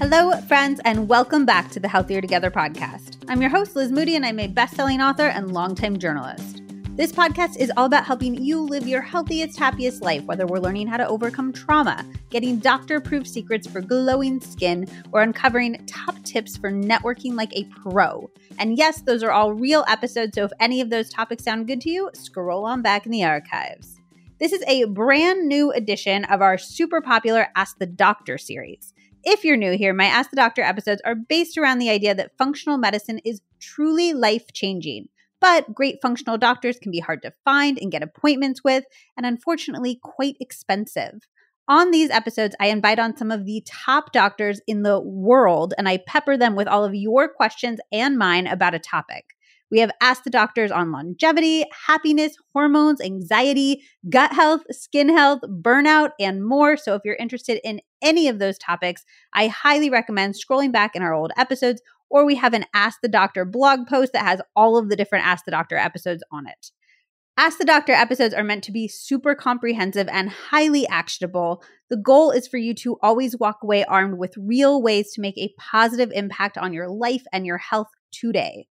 Hello, friends, and welcome back to the Healthier Together podcast. I'm your host, Liz Moody, and I'm a best-selling author and longtime journalist. This podcast is all about helping you live your healthiest, happiest life, whether we're learning how to overcome trauma, getting doctor-proof secrets for glowing skin, or uncovering top tips for networking like a pro. And yes, those are all real episodes, so if any of those topics sound good to you, scroll on back in the archives. This is a brand new edition of our super popular Ask the Doctor series. If you're new here, my Ask the Doctor episodes are based around the idea that functional medicine is truly life changing. But great functional doctors can be hard to find and get appointments with, and unfortunately, quite expensive. On these episodes, I invite on some of the top doctors in the world and I pepper them with all of your questions and mine about a topic. We have asked the doctors on longevity, happiness, hormones, anxiety, gut health, skin health, burnout, and more. So if you're interested in any of those topics, I highly recommend scrolling back in our old episodes, or we have an Ask the Doctor blog post that has all of the different Ask the Doctor episodes on it. Ask the Doctor episodes are meant to be super comprehensive and highly actionable. The goal is for you to always walk away armed with real ways to make a positive impact on your life and your health today.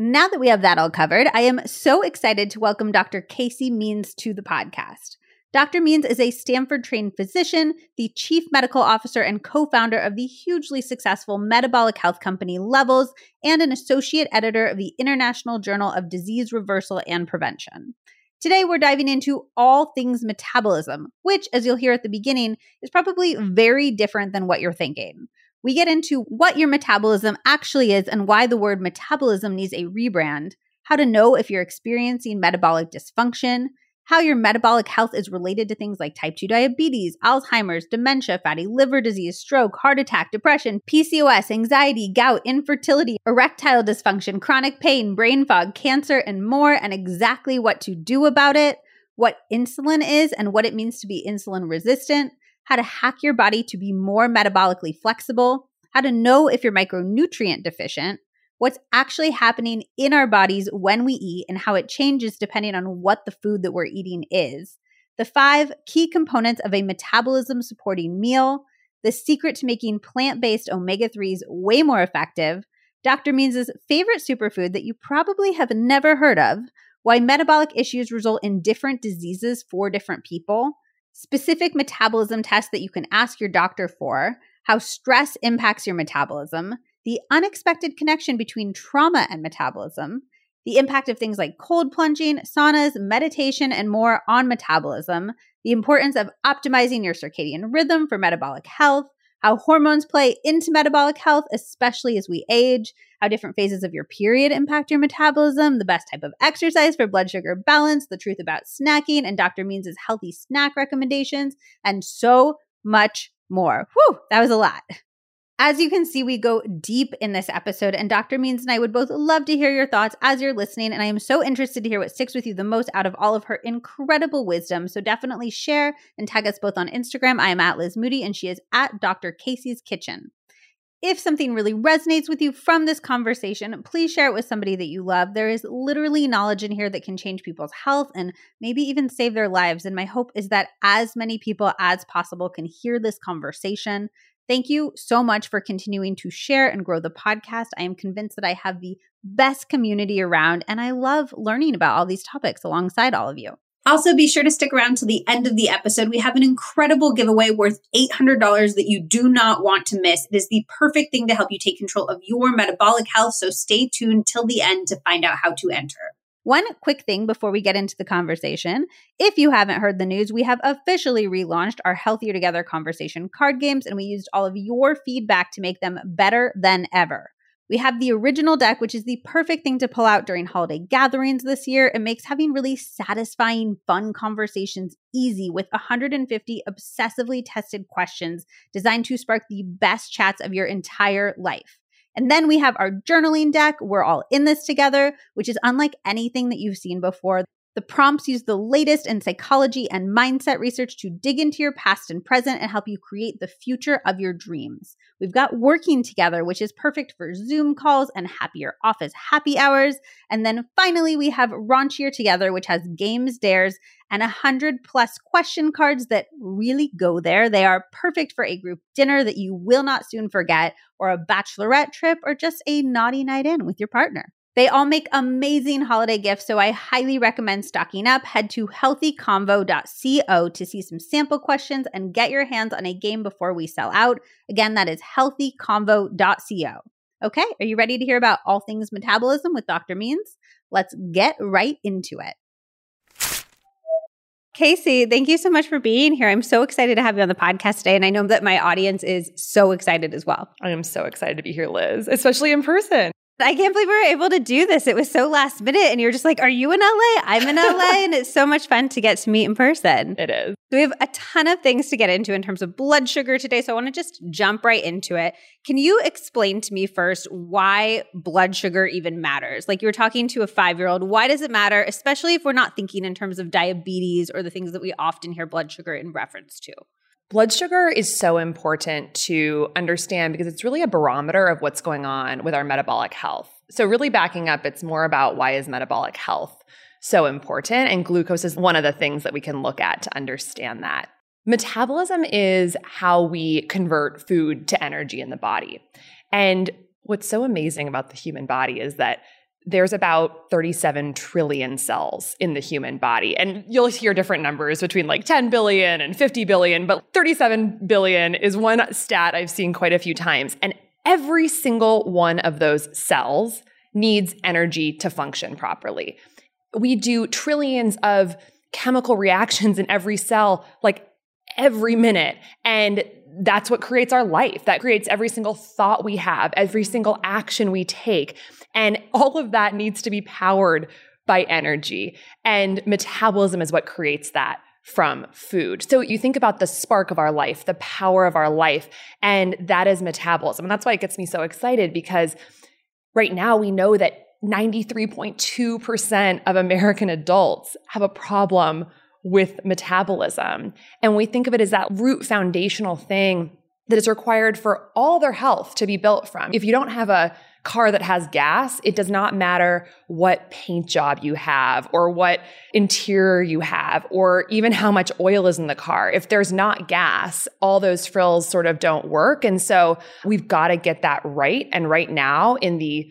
Now that we have that all covered, I am so excited to welcome Dr. Casey Means to the podcast. Dr. Means is a Stanford trained physician, the chief medical officer and co founder of the hugely successful metabolic health company Levels, and an associate editor of the International Journal of Disease Reversal and Prevention. Today, we're diving into all things metabolism, which, as you'll hear at the beginning, is probably very different than what you're thinking we get into what your metabolism actually is and why the word metabolism needs a rebrand, how to know if you're experiencing metabolic dysfunction, how your metabolic health is related to things like type 2 diabetes, Alzheimer's, dementia, fatty liver disease, stroke, heart attack, depression, PCOS, anxiety, gout, infertility, erectile dysfunction, chronic pain, brain fog, cancer, and more, and exactly what to do about it, what insulin is and what it means to be insulin resistant, how to hack your body to be more metabolically flexible, how to know if you're micronutrient deficient, what's actually happening in our bodies when we eat, and how it changes depending on what the food that we're eating is, the five key components of a metabolism supporting meal, the secret to making plant based omega 3s way more effective, Dr. Means' favorite superfood that you probably have never heard of, why metabolic issues result in different diseases for different people, specific metabolism tests that you can ask your doctor for, how stress impacts your metabolism, the unexpected connection between trauma and metabolism, the impact of things like cold plunging, saunas, meditation, and more on metabolism, the importance of optimizing your circadian rhythm for metabolic health, how hormones play into metabolic health, especially as we age, how different phases of your period impact your metabolism, the best type of exercise for blood sugar balance, the truth about snacking, and Dr. Means' healthy snack recommendations, and so much more. Whew, that was a lot. As you can see, we go deep in this episode, and Dr. Means and I would both love to hear your thoughts as you're listening. And I am so interested to hear what sticks with you the most out of all of her incredible wisdom. So definitely share and tag us both on Instagram. I am at Liz Moody, and she is at Dr. Casey's Kitchen. If something really resonates with you from this conversation, please share it with somebody that you love. There is literally knowledge in here that can change people's health and maybe even save their lives. And my hope is that as many people as possible can hear this conversation. Thank you so much for continuing to share and grow the podcast. I am convinced that I have the best community around, and I love learning about all these topics alongside all of you. Also, be sure to stick around till the end of the episode. We have an incredible giveaway worth $800 that you do not want to miss. It is the perfect thing to help you take control of your metabolic health. So stay tuned till the end to find out how to enter. One quick thing before we get into the conversation. If you haven't heard the news, we have officially relaunched our Healthier Together conversation card games, and we used all of your feedback to make them better than ever. We have the original deck, which is the perfect thing to pull out during holiday gatherings this year. It makes having really satisfying, fun conversations easy with 150 obsessively tested questions designed to spark the best chats of your entire life. And then we have our journaling deck. We're all in this together, which is unlike anything that you've seen before. The prompts use the latest in psychology and mindset research to dig into your past and present and help you create the future of your dreams. We've got working together, which is perfect for Zoom calls and happier office happy hours. And then finally, we have Raunchier Together, which has games, dares, and a hundred plus question cards that really go there. They are perfect for a group dinner that you will not soon forget, or a bachelorette trip, or just a naughty night in with your partner. They all make amazing holiday gifts, so I highly recommend stocking up. Head to healthyconvo.co to see some sample questions and get your hands on a game before we sell out. Again, that is healthyconvo.co. Okay, are you ready to hear about all things metabolism with Dr. Means? Let's get right into it. Casey, thank you so much for being here. I'm so excited to have you on the podcast today. And I know that my audience is so excited as well. I am so excited to be here, Liz, especially in person. I can't believe we were able to do this. It was so last minute. And you're just like, Are you in LA? I'm in LA. and it's so much fun to get to meet in person. It is. So we have a ton of things to get into in terms of blood sugar today. So I want to just jump right into it. Can you explain to me first why blood sugar even matters? Like you were talking to a five year old. Why does it matter, especially if we're not thinking in terms of diabetes or the things that we often hear blood sugar in reference to? Blood sugar is so important to understand because it's really a barometer of what's going on with our metabolic health. So, really backing up, it's more about why is metabolic health so important? And glucose is one of the things that we can look at to understand that. Metabolism is how we convert food to energy in the body. And what's so amazing about the human body is that there's about 37 trillion cells in the human body. And you'll hear different numbers between like 10 billion and 50 billion, but 37 billion is one stat I've seen quite a few times. And every single one of those cells needs energy to function properly. We do trillions of chemical reactions in every cell, like every minute. And that's what creates our life. That creates every single thought we have, every single action we take. And all of that needs to be powered by energy. And metabolism is what creates that from food. So you think about the spark of our life, the power of our life, and that is metabolism. And that's why it gets me so excited because right now we know that 93.2% of American adults have a problem with metabolism. And we think of it as that root foundational thing that is required for all their health to be built from. If you don't have a car that has gas, it does not matter what paint job you have or what interior you have or even how much oil is in the car. If there's not gas, all those frills sort of don't work. And so we've got to get that right. And right now in the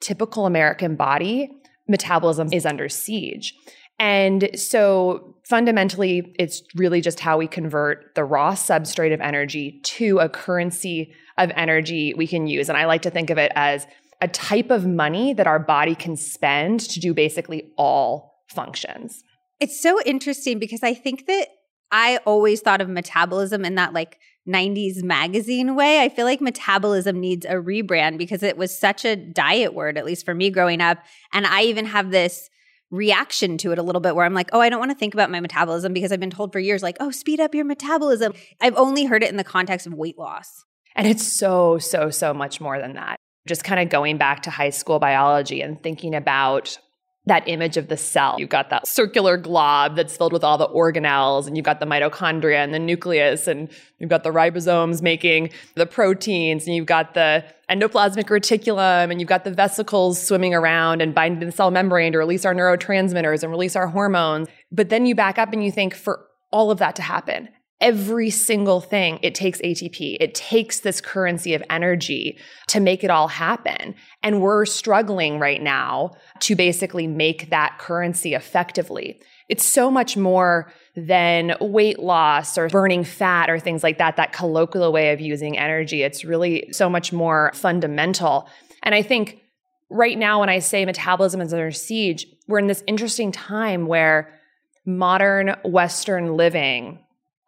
typical American body, metabolism is under siege. And so fundamentally, it's really just how we convert the raw substrate of energy to a currency of energy we can use. And I like to think of it as a type of money that our body can spend to do basically all functions. It's so interesting because I think that I always thought of metabolism in that like 90s magazine way. I feel like metabolism needs a rebrand because it was such a diet word, at least for me growing up. And I even have this reaction to it a little bit where I'm like, oh, I don't want to think about my metabolism because I've been told for years, like, oh, speed up your metabolism. I've only heard it in the context of weight loss. And it's so, so, so much more than that. Just kind of going back to high school biology and thinking about that image of the cell. You've got that circular glob that's filled with all the organelles, and you've got the mitochondria and the nucleus, and you've got the ribosomes making the proteins, and you've got the endoplasmic reticulum, and you've got the vesicles swimming around and binding to the cell membrane to release our neurotransmitters and release our hormones. But then you back up and you think for all of that to happen, every single thing, it takes ATP. It takes this currency of energy to make it all happen. And we're struggling right now to basically make that currency effectively. It's so much more than weight loss or burning fat or things like that, that colloquial way of using energy. It's really so much more fundamental. And I think right now, when I say metabolism is under siege, we're in this interesting time where modern Western living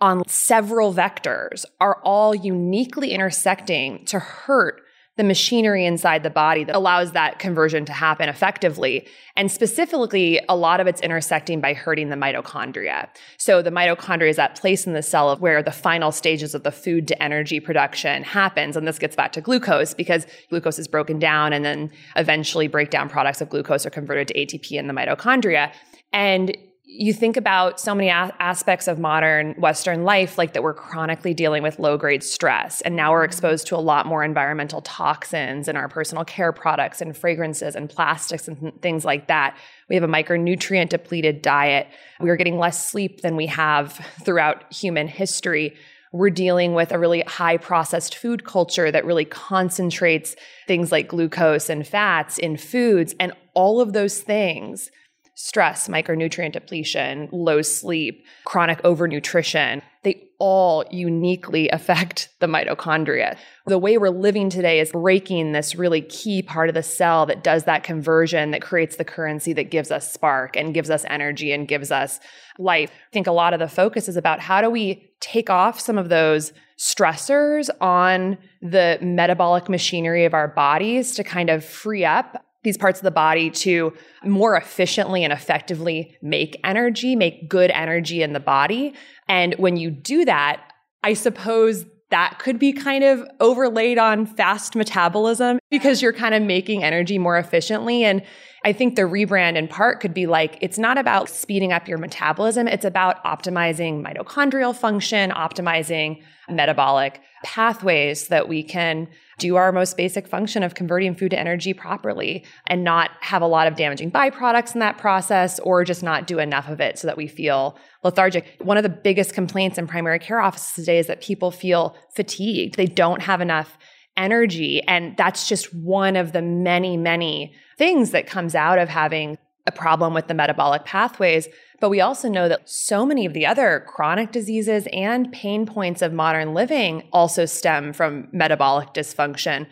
on several vectors are all uniquely intersecting to hurt the machinery inside the body that allows that conversion to happen effectively. And specifically, a lot of it's intersecting by hurting the mitochondria. So the mitochondria is that place in the cell where the final stages of the food to energy production happens. And this gets back to glucose because glucose is broken down and then eventually breakdown products of glucose are converted to ATP in the mitochondria. And you think about so many a- aspects of modern Western life, like that we're chronically dealing with low grade stress. And now we're mm-hmm. exposed to a lot more environmental toxins in our personal care products and fragrances and plastics and things like that. We have a micronutrient depleted diet. We are getting less sleep than we have throughout human history. We're dealing with a really high processed food culture that really concentrates things like glucose and fats in foods. And all of those things stress, micronutrient depletion, low sleep, chronic overnutrition, they all uniquely affect the mitochondria. The way we're living today is breaking this really key part of the cell that does that conversion that creates the currency that gives us spark and gives us energy and gives us life. I think a lot of the focus is about how do we take off some of those stressors on the metabolic machinery of our bodies to kind of free up these parts of the body to more efficiently and effectively make energy, make good energy in the body. And when you do that, I suppose that could be kind of overlaid on fast metabolism because you're kind of making energy more efficiently. And I think the rebrand in part could be like, it's not about speeding up your metabolism. It's about optimizing mitochondrial function, optimizing metabolic pathways that we can do our most basic function of converting food to energy properly and not have a lot of damaging byproducts in that process or just not do enough of it so that we feel lethargic. One of the biggest complaints in primary care offices today is that people feel fatigued. They don't have enough energy. And that's just one of the many, many things that comes out of having a problem with the metabolic pathways. But we also know that so many of the other chronic diseases and pain points of modern living also stem from metabolic dysfunction.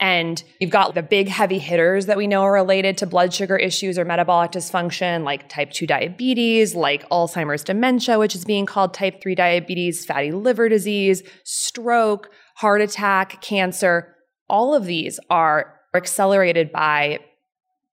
And you've got the big heavy hitters that we know are related to blood sugar issues or metabolic dysfunction, like type 2 diabetes, like Alzheimer's dementia, which is being called type 3 diabetes, fatty liver disease, stroke, heart attack, cancer. All of these are accelerated by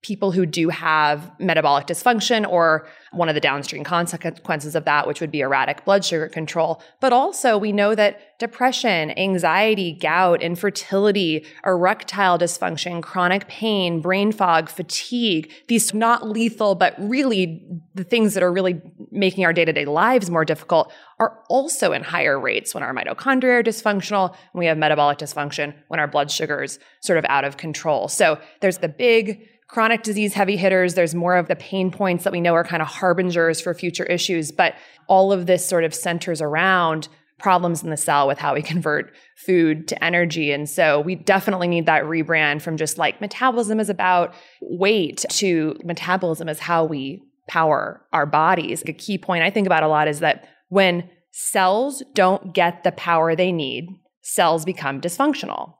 people who do have metabolic dysfunction or one of the downstream consequences of that, which would be erratic blood sugar control. But also, we know that depression, anxiety, gout, infertility, erectile dysfunction, chronic pain, brain fog, fatigue, these not lethal, but really the things that are really making our day to day lives more difficult are also in higher rates when our mitochondria are dysfunctional, when we have metabolic dysfunction, when our blood sugar is sort of out of control. So there's the big chronic disease heavy hitters. There's more of the pain points that we know are kind of harbingers for future issues. But all of this sort of centers around problems in the cell with how we convert food to energy. And so we definitely need that rebrand from just like metabolism is about weight to metabolism is how we power our bodies. A key point I think about a lot is that when cells don't get the power they need, cells become dysfunctional.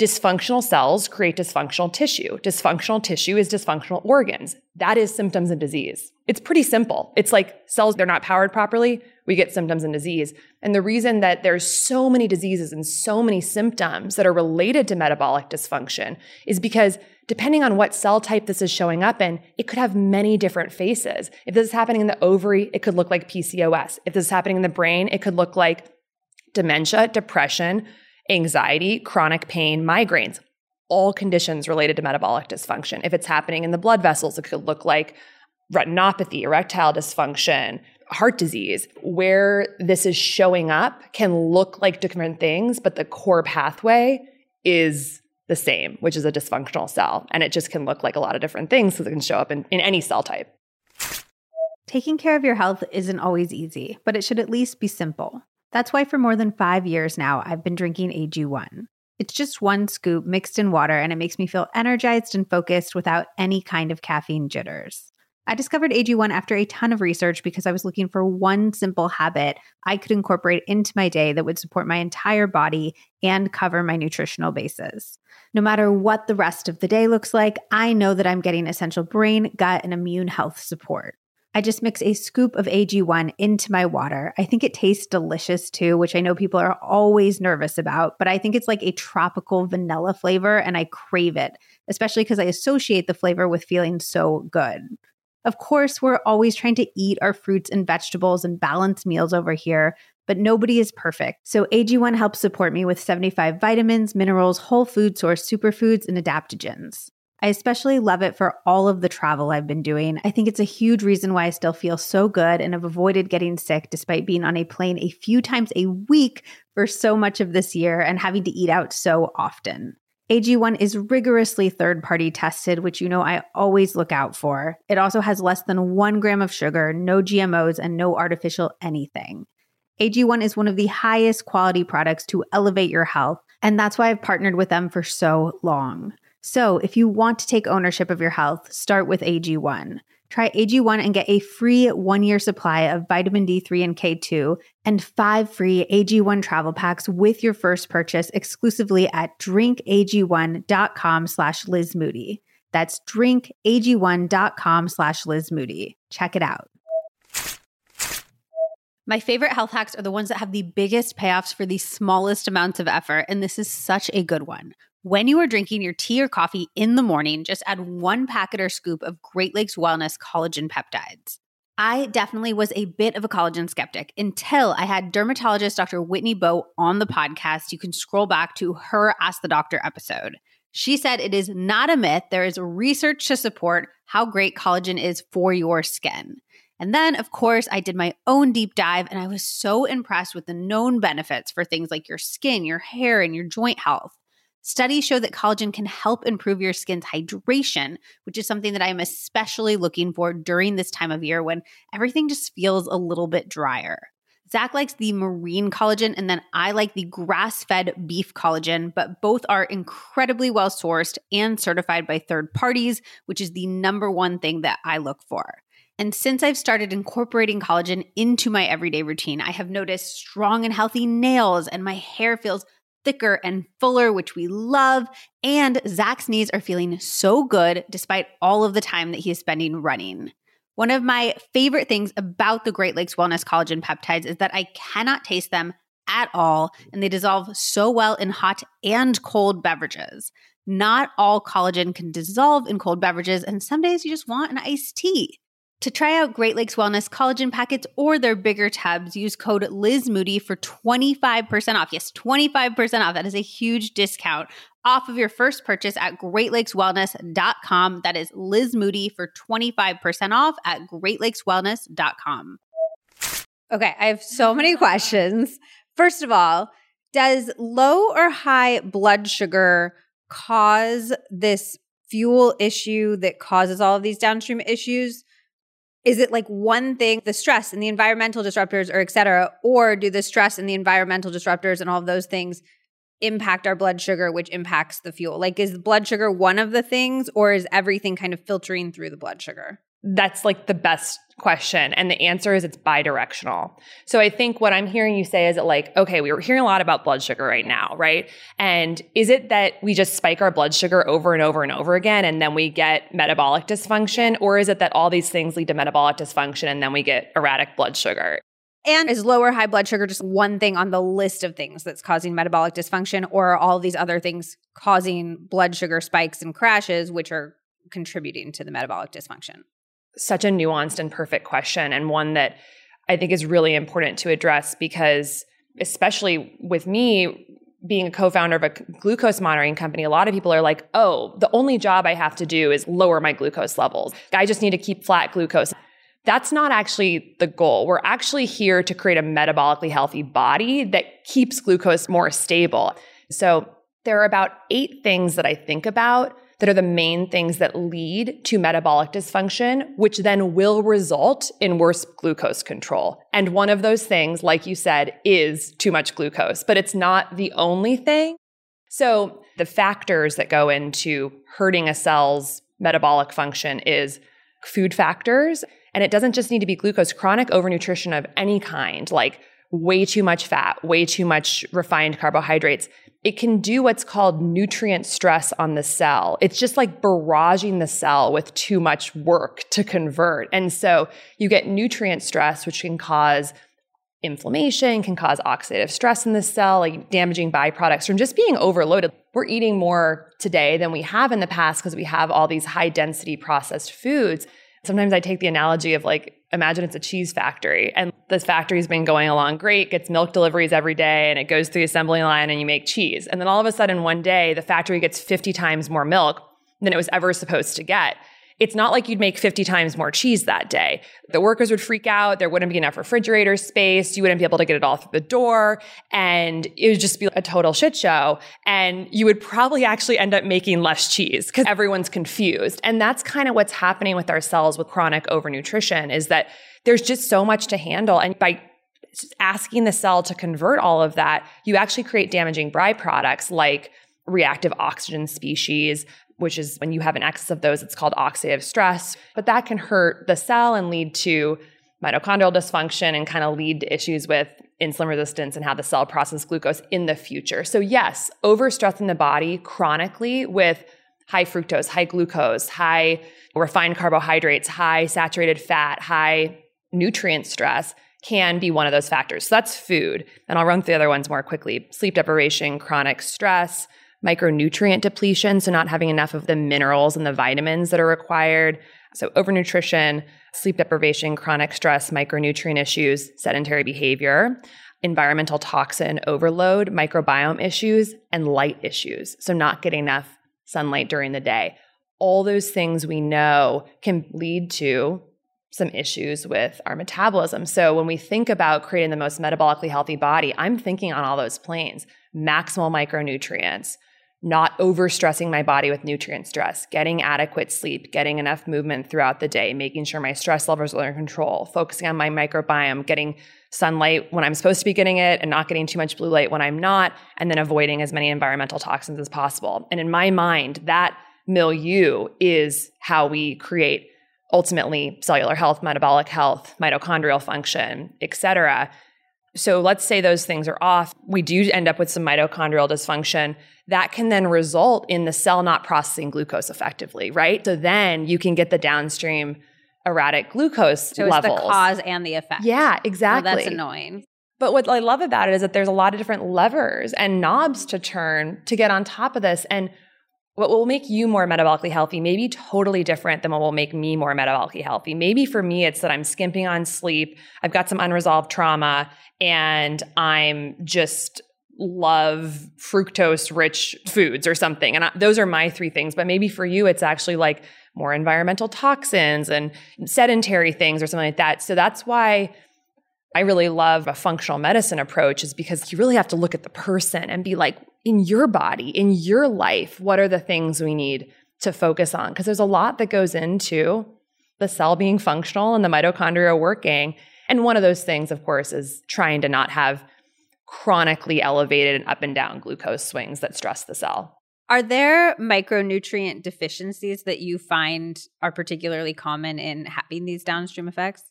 Dysfunctional cells create dysfunctional tissue. Dysfunctional tissue is dysfunctional organs. That is symptoms and disease. It's pretty simple. It's like cells, they're not powered properly. We get symptoms and disease. And the reason that there's so many diseases and so many symptoms that are related to metabolic dysfunction is because depending on what cell type this is showing up in, it could have many different faces. If this is happening in the ovary, it could look like PCOS. If this is happening in the brain, it could look like dementia, depression, anxiety, chronic pain, migraines, all conditions related to metabolic dysfunction. If it's happening in the blood vessels, it could look like retinopathy, erectile dysfunction, heart disease. Where this is showing up can look like different things, but the core pathway is the same, which is a dysfunctional cell. And it just can look like a lot of different things because it can show up in, in any cell type. Taking care of your health isn't always easy, but it should at least be simple. That's why for more than five years now, I've been drinking AG1. It's just one scoop mixed in water, and it makes me feel energized and focused without any kind of caffeine jitters. I discovered AG1 after a ton of research because I was looking for one simple habit I could incorporate into my day that would support my entire body and cover my nutritional bases. No matter what the rest of the day looks like, I know that I'm getting essential brain, gut, and immune health support. I just mix a scoop of AG1 into my water. I think it tastes delicious too, which I know people are always nervous about, but I think it's like a tropical vanilla flavor and I crave it, especially because I associate the flavor with feeling so good. Of course, we're always trying to eat our fruits and vegetables and balance meals over here, but nobody is perfect. So AG1 helps support me with 75 vitamins, minerals, whole food source superfoods, and adaptogens. I especially love it for all of the travel I've been doing. I think it's a huge reason why I still feel so good and have avoided getting sick despite being on a plane a few times a week for so much of this year and having to eat out so often. AG1 is rigorously third party tested, which you know I always look out for. It also has less than one gram of sugar, no GMOs, and no artificial anything. AG1 is one of the highest quality products to elevate your health, and that's why I've partnered with them for so long. So, if you want to take ownership of your health, start with AG1. Try AG1 and get a free one year supply of vitamin D3 and K2 and five free AG1 travel packs with your first purchase exclusively at drinkag1.com slash Liz Moody. That's drinkag1.com slash Liz Moody. Check it out. My favorite health hacks are the ones that have the biggest payoffs for the smallest amounts of effort, and this is such a good one. When you are drinking your tea or coffee in the morning, just add one packet or scoop of Great Lakes Wellness collagen peptides. I definitely was a bit of a collagen skeptic until I had dermatologist Dr. Whitney Bowe on the podcast. You can scroll back to her Ask the Doctor episode. She said it is not a myth. There is research to support how great collagen is for your skin. And then, of course, I did my own deep dive and I was so impressed with the known benefits for things like your skin, your hair, and your joint health. Studies show that collagen can help improve your skin's hydration, which is something that I'm especially looking for during this time of year when everything just feels a little bit drier. Zach likes the marine collagen, and then I like the grass fed beef collagen, but both are incredibly well sourced and certified by third parties, which is the number one thing that I look for. And since I've started incorporating collagen into my everyday routine, I have noticed strong and healthy nails, and my hair feels thicker and fuller, which we love. And Zach's knees are feeling so good despite all of the time that he is spending running. One of my favorite things about the Great Lakes Wellness Collagen peptides is that I cannot taste them at all, and they dissolve so well in hot and cold beverages. Not all collagen can dissolve in cold beverages, and some days you just want an iced tea. To try out Great Lakes Wellness collagen packets or their bigger tubs, use code Liz Moody for 25% off. Yes, 25% off. That is a huge discount off of your first purchase at greatlakeswellness.com. That is Liz Moody for 25% off at greatlakeswellness.com. Okay, I have so many questions. First of all, does low or high blood sugar cause this fuel issue that causes all of these downstream issues? Is it like one thing the stress and the environmental disruptors or et cetera or do the stress and the environmental disruptors and all of those things impact our blood sugar which impacts the fuel? Like is blood sugar one of the things or is everything kind of filtering through the blood sugar that's like the best question. And the answer is it's bidirectional. So I think what I'm hearing you say is that like, okay, we were hearing a lot about blood sugar right now, right? And is it that we just spike our blood sugar over and over and over again and then we get metabolic dysfunction? Or is it that all these things lead to metabolic dysfunction and then we get erratic blood sugar? And is low or high blood sugar just one thing on the list of things that's causing metabolic dysfunction, or are all these other things causing blood sugar spikes and crashes, which are contributing to the metabolic dysfunction? Such a nuanced and perfect question, and one that I think is really important to address because, especially with me being a co founder of a glucose monitoring company, a lot of people are like, oh, the only job I have to do is lower my glucose levels. I just need to keep flat glucose. That's not actually the goal. We're actually here to create a metabolically healthy body that keeps glucose more stable. So, there are about eight things that I think about that are the main things that lead to metabolic dysfunction, which then will result in worse glucose control. And one of those things, like you said, is too much glucose, but it's not the only thing. So the factors that go into hurting a cell's metabolic function is food factors. And it doesn't just need to be glucose, chronic overnutrition of any kind, like way too much fat, way too much refined carbohydrates, it can do what's called nutrient stress on the cell. It's just like barraging the cell with too much work to convert. And so you get nutrient stress, which can cause inflammation, can cause oxidative stress in the cell, like damaging byproducts from just being overloaded. We're eating more today than we have in the past because we have all these high density processed foods. Sometimes I take the analogy of like, imagine it's a cheese factory and this factory's been going along great, gets milk deliveries every day and it goes through the assembly line and you make cheese. And then all of a sudden one day the factory gets 50 times more milk than it was ever supposed to get it's not like you'd make 50 times more cheese that day. The workers would freak out. There wouldn't be enough refrigerator space. You wouldn't be able to get it all through the door. And it would just be a total shit show. And you would probably actually end up making less cheese because everyone's confused. And that's kind of what's happening with our cells with chronic overnutrition is that there's just so much to handle. And by asking the cell to convert all of that, you actually create damaging byproducts like reactive oxygen species, which is when you have an excess of those, it's called oxidative stress. But that can hurt the cell and lead to mitochondrial dysfunction and kind of lead to issues with insulin resistance and how the cell processes glucose in the future. So, yes, overstressing the body chronically with high fructose, high glucose, high refined carbohydrates, high saturated fat, high nutrient stress can be one of those factors. So that's food. And I'll run through the other ones more quickly. Sleep deprivation, chronic stress, micronutrient depletion, so not having enough of the minerals and the vitamins that are required. So, overnutrition, sleep deprivation, chronic stress, micronutrient issues, sedentary behavior, environmental toxin overload, microbiome issues, and light issues. So, not getting enough sunlight during the day. All those things we know can lead to some issues with our metabolism. So, when we think about creating the most metabolically healthy body, I'm thinking on all those planes maximal micronutrients, not overstressing my body with nutrient stress, getting adequate sleep, getting enough movement throughout the day, making sure my stress levels are under control, focusing on my microbiome, getting sunlight when I'm supposed to be getting it and not getting too much blue light when I'm not, and then avoiding as many environmental toxins as possible. And in my mind, that milieu is how we create ultimately cellular health, metabolic health, mitochondrial function, et cetera. So let's say those things are off. We do end up with some mitochondrial dysfunction that can then result in the cell not processing glucose effectively, right? So then you can get the downstream erratic glucose so levels. the cause and the effect. Yeah, oh, exactly. that's annoying. But what I love about it is that there's a lot of different levers and knobs to turn to get on top of this. And what will make you more metabolically healthy may be totally different than what will make me more metabolically healthy. Maybe for me, it's that I'm skimping on sleep, I've got some unresolved trauma, and I'm just love fructose rich foods or something. And I, those are my three things. But maybe for you, it's actually like more environmental toxins and sedentary things or something like that. So that's why I really love a functional medicine approach, is because you really have to look at the person and be like, in your body, in your life, what are the things we need to focus on? Because there's a lot that goes into the cell being functional and the mitochondria working. And one of those things, of course, is trying to not have chronically elevated and up and down glucose swings that stress the cell. Are there micronutrient deficiencies that you find are particularly common in having these downstream effects?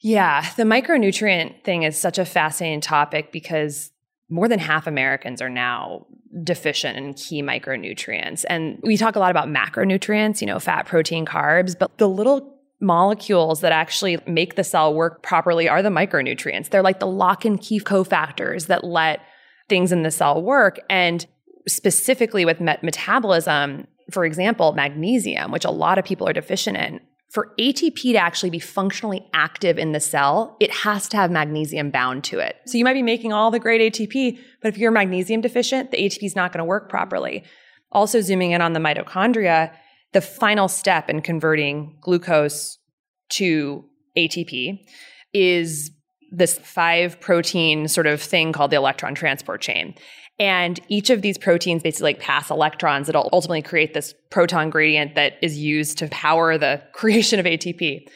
Yeah, the micronutrient thing is such a fascinating topic because more than half Americans are now deficient in key micronutrients. And we talk a lot about macronutrients, you know, fat, protein, carbs, but the little molecules that actually make the cell work properly are the micronutrients. They're like the lock and key cofactors that let things in the cell work. And specifically with met- metabolism, for example, magnesium, which a lot of people are deficient in, for ATP to actually be functionally active in the cell, it has to have magnesium bound to it. So you might be making all the great ATP, but if you're magnesium deficient, the ATP is not going to work properly. Also, zooming in on the mitochondria, the final step in converting glucose to ATP is this five protein sort of thing called the electron transport chain. And each of these proteins basically like pass electrons that ultimately create this proton gradient that is used to power the creation of ATP.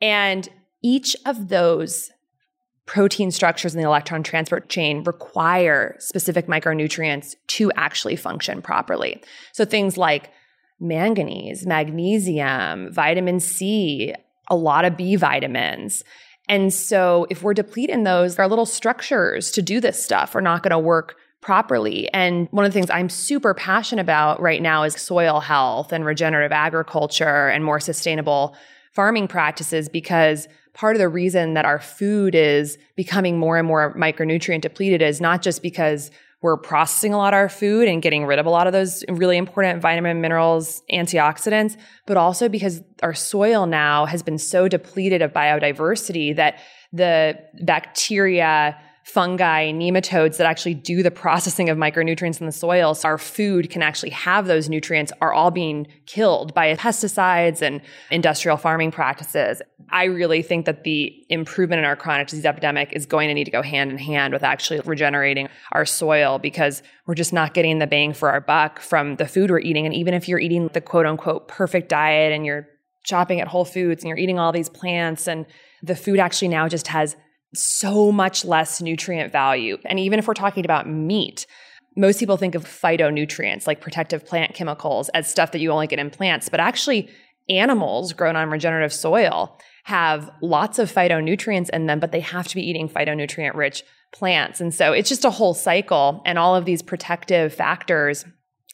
And each of those protein structures in the electron transport chain require specific micronutrients to actually function properly. So things like manganese, magnesium, vitamin C, a lot of B vitamins. And so if we're depleting those, our little structures to do this stuff are not going to work properly. And one of the things I'm super passionate about right now is soil health and regenerative agriculture and more sustainable farming practices because part of the reason that our food is becoming more and more micronutrient depleted is not just because we're processing a lot of our food and getting rid of a lot of those really important vitamin, minerals, antioxidants, but also because our soil now has been so depleted of biodiversity that the bacteria fungi, nematodes that actually do the processing of micronutrients in the soil. So our food can actually have those nutrients are all being killed by pesticides and industrial farming practices. I really think that the improvement in our chronic disease epidemic is going to need to go hand in hand with actually regenerating our soil because we're just not getting the bang for our buck from the food we're eating. And even if you're eating the quote unquote perfect diet and you're shopping at Whole Foods and you're eating all these plants and the food actually now just has so much less nutrient value. And even if we're talking about meat, most people think of phytonutrients like protective plant chemicals as stuff that you only get in plants, but actually animals grown on regenerative soil have lots of phytonutrients in them, but they have to be eating phytonutrient rich plants. And so it's just a whole cycle and all of these protective factors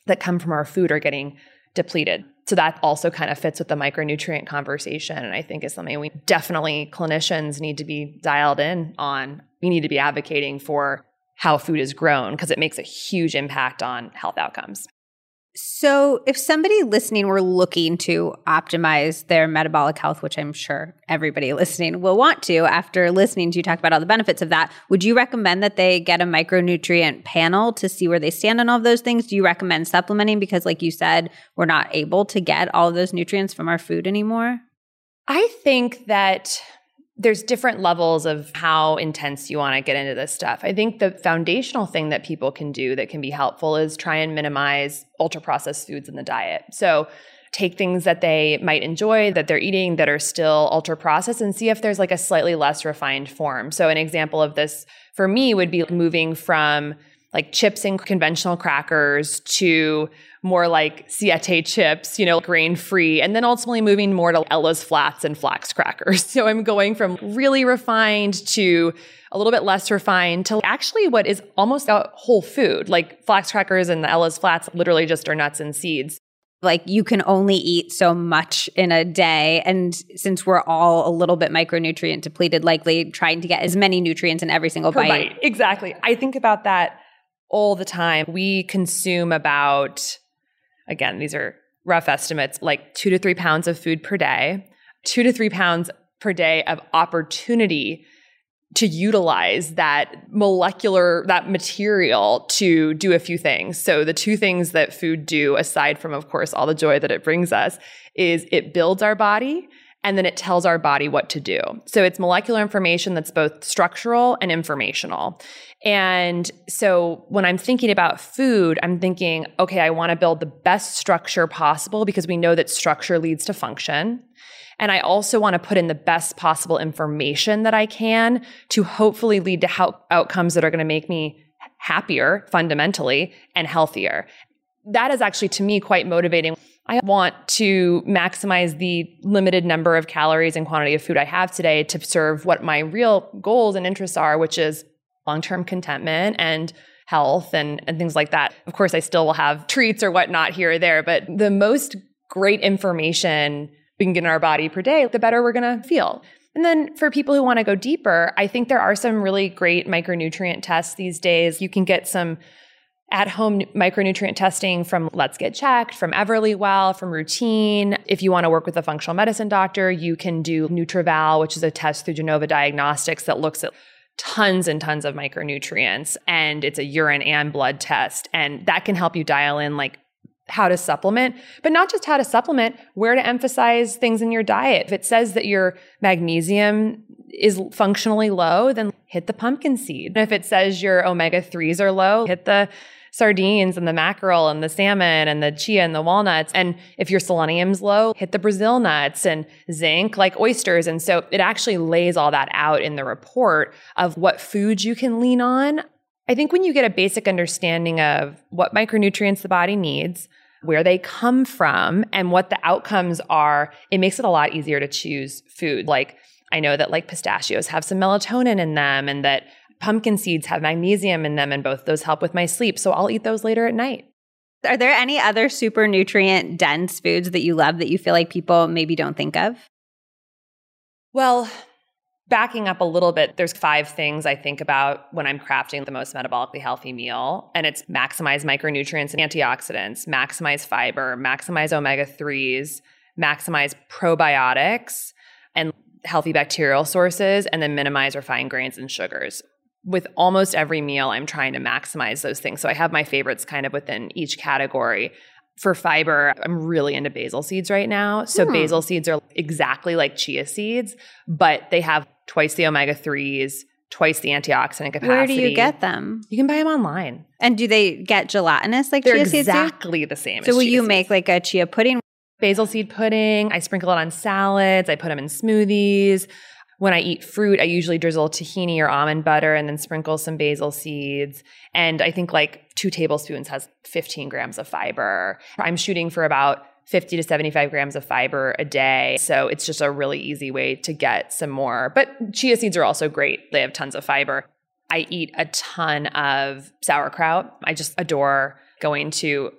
that come from our food are getting depleted so that also kind of fits with the micronutrient conversation. And i think is something we definitely clinicians need to be dialed in on. We need to be advocating for how food is grown because it makes a huge impact on health outcomes so, if somebody listening were looking to optimize their metabolic health, which I'm sure everybody listening will want to after listening to you talk about all the benefits of that, would you recommend that they get a micronutrient panel to see where they stand on all of those things? Do you recommend supplementing? Because, like you said, we're not able to get all of those nutrients from our food anymore. I think that there's different levels of how intense you want to get into this stuff. I think the foundational thing that people can do that can be helpful is try and minimize ultra processed foods in the diet. So take things that they might enjoy that they're eating that are still ultra processed and see if there's like a slightly less refined form. So an example of this for me would be moving from like chips and conventional crackers to more like siete chips, you know, grain free, and then ultimately moving more to Ella's flats and flax crackers. So I'm going from really refined to a little bit less refined to actually what is almost a whole food. Like flax crackers and the Ella's flats literally just are nuts and seeds. Like you can only eat so much in a day. And since we're all a little bit micronutrient depleted, likely trying to get as many nutrients in every single bite. bite. Exactly. I think about that all the time. We consume about again, these are rough estimates, like two to three pounds of food per day, two to three pounds per day of opportunity to utilize that molecular that material to do a few things. So the two things that food do aside from of course all the joy that it brings us is it builds our body and then it tells our body what to do. So it's molecular information that's both structural and informational. And so when I'm thinking about food, I'm thinking, okay, I want to build the best structure possible because we know that structure leads to function. And I also want to put in the best possible information that I can to hopefully lead to outcomes that are going to make me happier fundamentally and healthier. That is actually to me quite motivating. I want to maximize the limited number of calories and quantity of food I have today to serve what my real goals and interests are, which is long term contentment and health and, and things like that. Of course, I still will have treats or whatnot here or there, but the most great information we can get in our body per day, the better we're going to feel. And then for people who want to go deeper, I think there are some really great micronutrient tests these days. You can get some at home micronutrient testing from Let's Get Checked, from Everlywell, from Rootine. If you want to work with a functional medicine doctor, you can do NutrEval, which is a test through Genova Diagnostics that looks at tons and tons of micronutrients and it's a urine and blood test and that can help you dial in like how to supplement, but not just how to supplement, where to emphasize things in your diet. If it says that your magnesium is functionally low, then hit the pumpkin seed. If it says your omega 3s are low, hit the sardines and the mackerel and the salmon and the chia and the walnuts. And if your selenium's low, hit the Brazil nuts and zinc like oysters. And so it actually lays all that out in the report of what foods you can lean on. I think when you get a basic understanding of what micronutrients the body needs, where they come from, and what the outcomes are, it makes it a lot easier to choose food. Like I know that like pistachios have some melatonin in them and that Pumpkin seeds have magnesium in them, and both those help with my sleep. So I'll eat those later at night. Are there any other super nutrient dense foods that you love that you feel like people maybe don't think of? Well, backing up a little bit, there's five things I think about when I'm crafting the most metabolically healthy meal. And it's maximize micronutrients and antioxidants, maximize fiber, maximize omega 3s, maximize probiotics and healthy bacterial sources, and then minimize refined grains and sugars. With almost every meal, I'm trying to maximize those things. So I have my favorites kind of within each category. For fiber, I'm really into basil seeds right now. So hmm. basil seeds are exactly like chia seeds, but they have twice the omega 3s, twice the antioxidant capacity. Where do you get them? You can buy them online. And do they get gelatinous like They're chia seeds? exactly the same. So will you seeds. make like a chia pudding? Basil seed pudding. I sprinkle it on salads. I put them in smoothies. When I eat fruit, I usually drizzle tahini or almond butter and then sprinkle some basil seeds. And I think like two tablespoons has 15 grams of fiber. I'm shooting for about 50 to 75 grams of fiber a day. So it's just a really easy way to get some more. But chia seeds are also great. They have tons of fiber. I eat a ton of sauerkraut. I just adore going to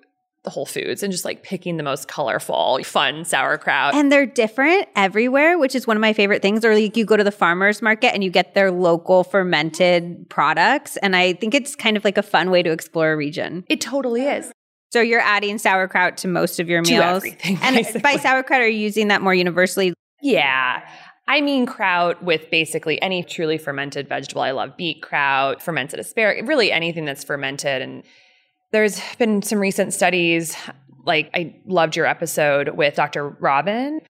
the Whole Foods and just like picking the most colorful, fun sauerkraut. And they're different everywhere, which is one of my favorite things. Or like you go to the farmer's market and you get their local fermented products. And I think it's kind of like a fun way to explore a region. It totally is. So you're adding sauerkraut to most of your meals. and basically. by sauerkraut, are you using that more universally? Yeah. I mean kraut with basically any truly fermented vegetable. I love beet kraut, fermented asparagus, really anything that's fermented and there's been some recent studies, like I loved your episode with Dr. Robin.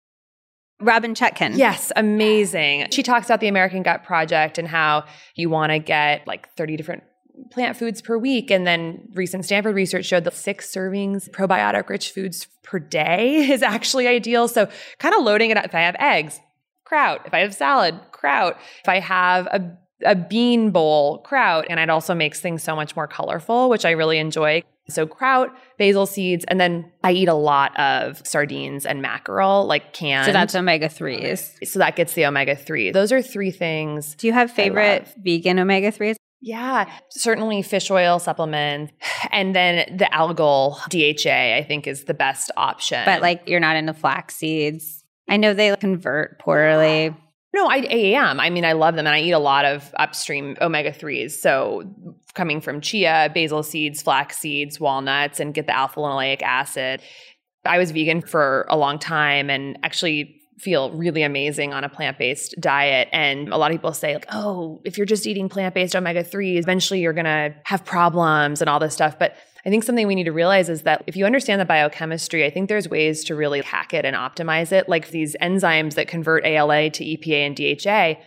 Robin Chutkan. Yes, amazing. She talks about the American Gut Project and how you want to get like 30 different plant foods per week. And then recent Stanford research showed that six servings probiotic rich foods per day is actually ideal. So kind of loading it up. If I have eggs, kraut. If I have salad, kraut. If I have a a bean bowl kraut and it also makes things so much more colorful which i really enjoy so kraut basil seeds and then i eat a lot of sardines and mackerel like canned so that's omega-3s so that gets the omega-3 those are three things do you have favorite vegan omega-3s yeah, certainly fish oil supplements. And then the algal DHA, I think, is the best option. But like you're not into flax seeds. I know they convert poorly. No, I, I, am. I mean, I love them and I eat a lot of upstream omega 3s. So, coming from chia, basil seeds, flax seeds, walnuts, and get the alpha linoleic acid. I was vegan for a long time and actually feel really amazing on a plant-based diet and a lot of people say like oh if you're just eating plant-based omega-3s eventually you're going to have problems and all this stuff but I think something we need to realize is that if you understand the biochemistry, I think there's ways to really hack it and optimize it. Like these enzymes that convert ALA to EPA and DHA,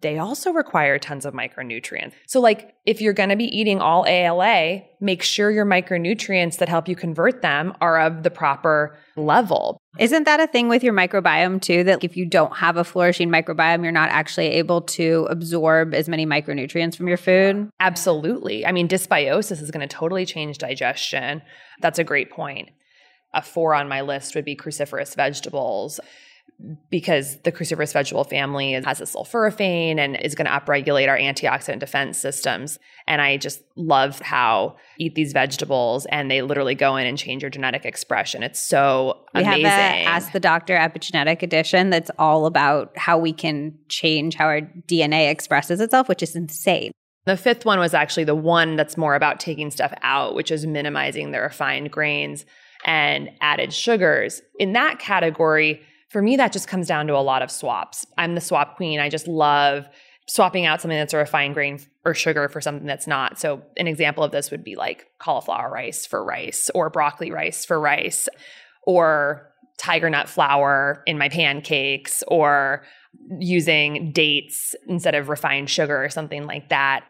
they also require tons of micronutrients. So, like, if you're going to be eating all ALA, make sure your micronutrients that help you convert them are of the proper level. Isn't that a thing with your microbiome too? That if you don't have a flourishing microbiome, you're not actually able to absorb as many micronutrients from your food? Absolutely. I mean, dysbiosis is going to totally change digestion. That's a great point. A four on my list would be cruciferous vegetables because the cruciferous vegetable family has a sulforaphane and is going to upregulate our antioxidant defense systems. And I just love how eat these vegetables and they literally go in and change your genetic expression. It's so we amazing. have a Ask the Doctor epigenetic edition that's all about how we can change how our DNA expresses itself, which is insane. The fifth one was actually the one that's more about taking stuff out, which is minimizing the refined grains and added sugars. In that category, for me, that just comes down to a lot of swaps. I'm the swap queen. I just love swapping out something that's a refined grain or sugar for something that's not. So, an example of this would be like cauliflower rice for rice, or broccoli rice for rice, or tiger nut flour in my pancakes, or using dates instead of refined sugar or something like that.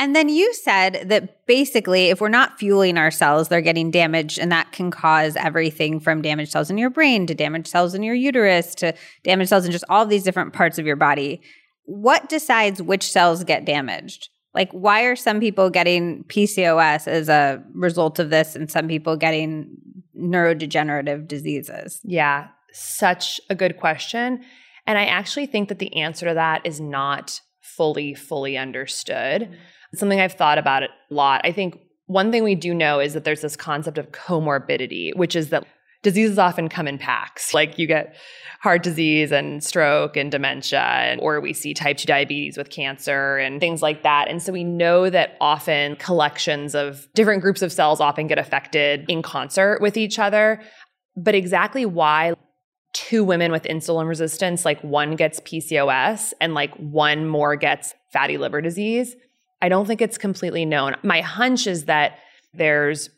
And then you said that basically, if we're not fueling our cells, they're getting damaged, and that can cause everything from damaged cells in your brain to damaged cells in your uterus to damaged cells in just all these different parts of your body. What decides which cells get damaged? Like, why are some people getting PCOS as a result of this, and some people getting neurodegenerative diseases? Yeah, such a good question. And I actually think that the answer to that is not fully, fully understood. Mm-hmm. Something I've thought about a lot. I think one thing we do know is that there's this concept of comorbidity, which is that diseases often come in packs. Like you get heart disease and stroke and dementia, or we see type 2 diabetes with cancer and things like that. And so we know that often collections of different groups of cells often get affected in concert with each other. But exactly why two women with insulin resistance, like one gets PCOS and like one more gets fatty liver disease, I don't think it's completely known. My hunch is that there's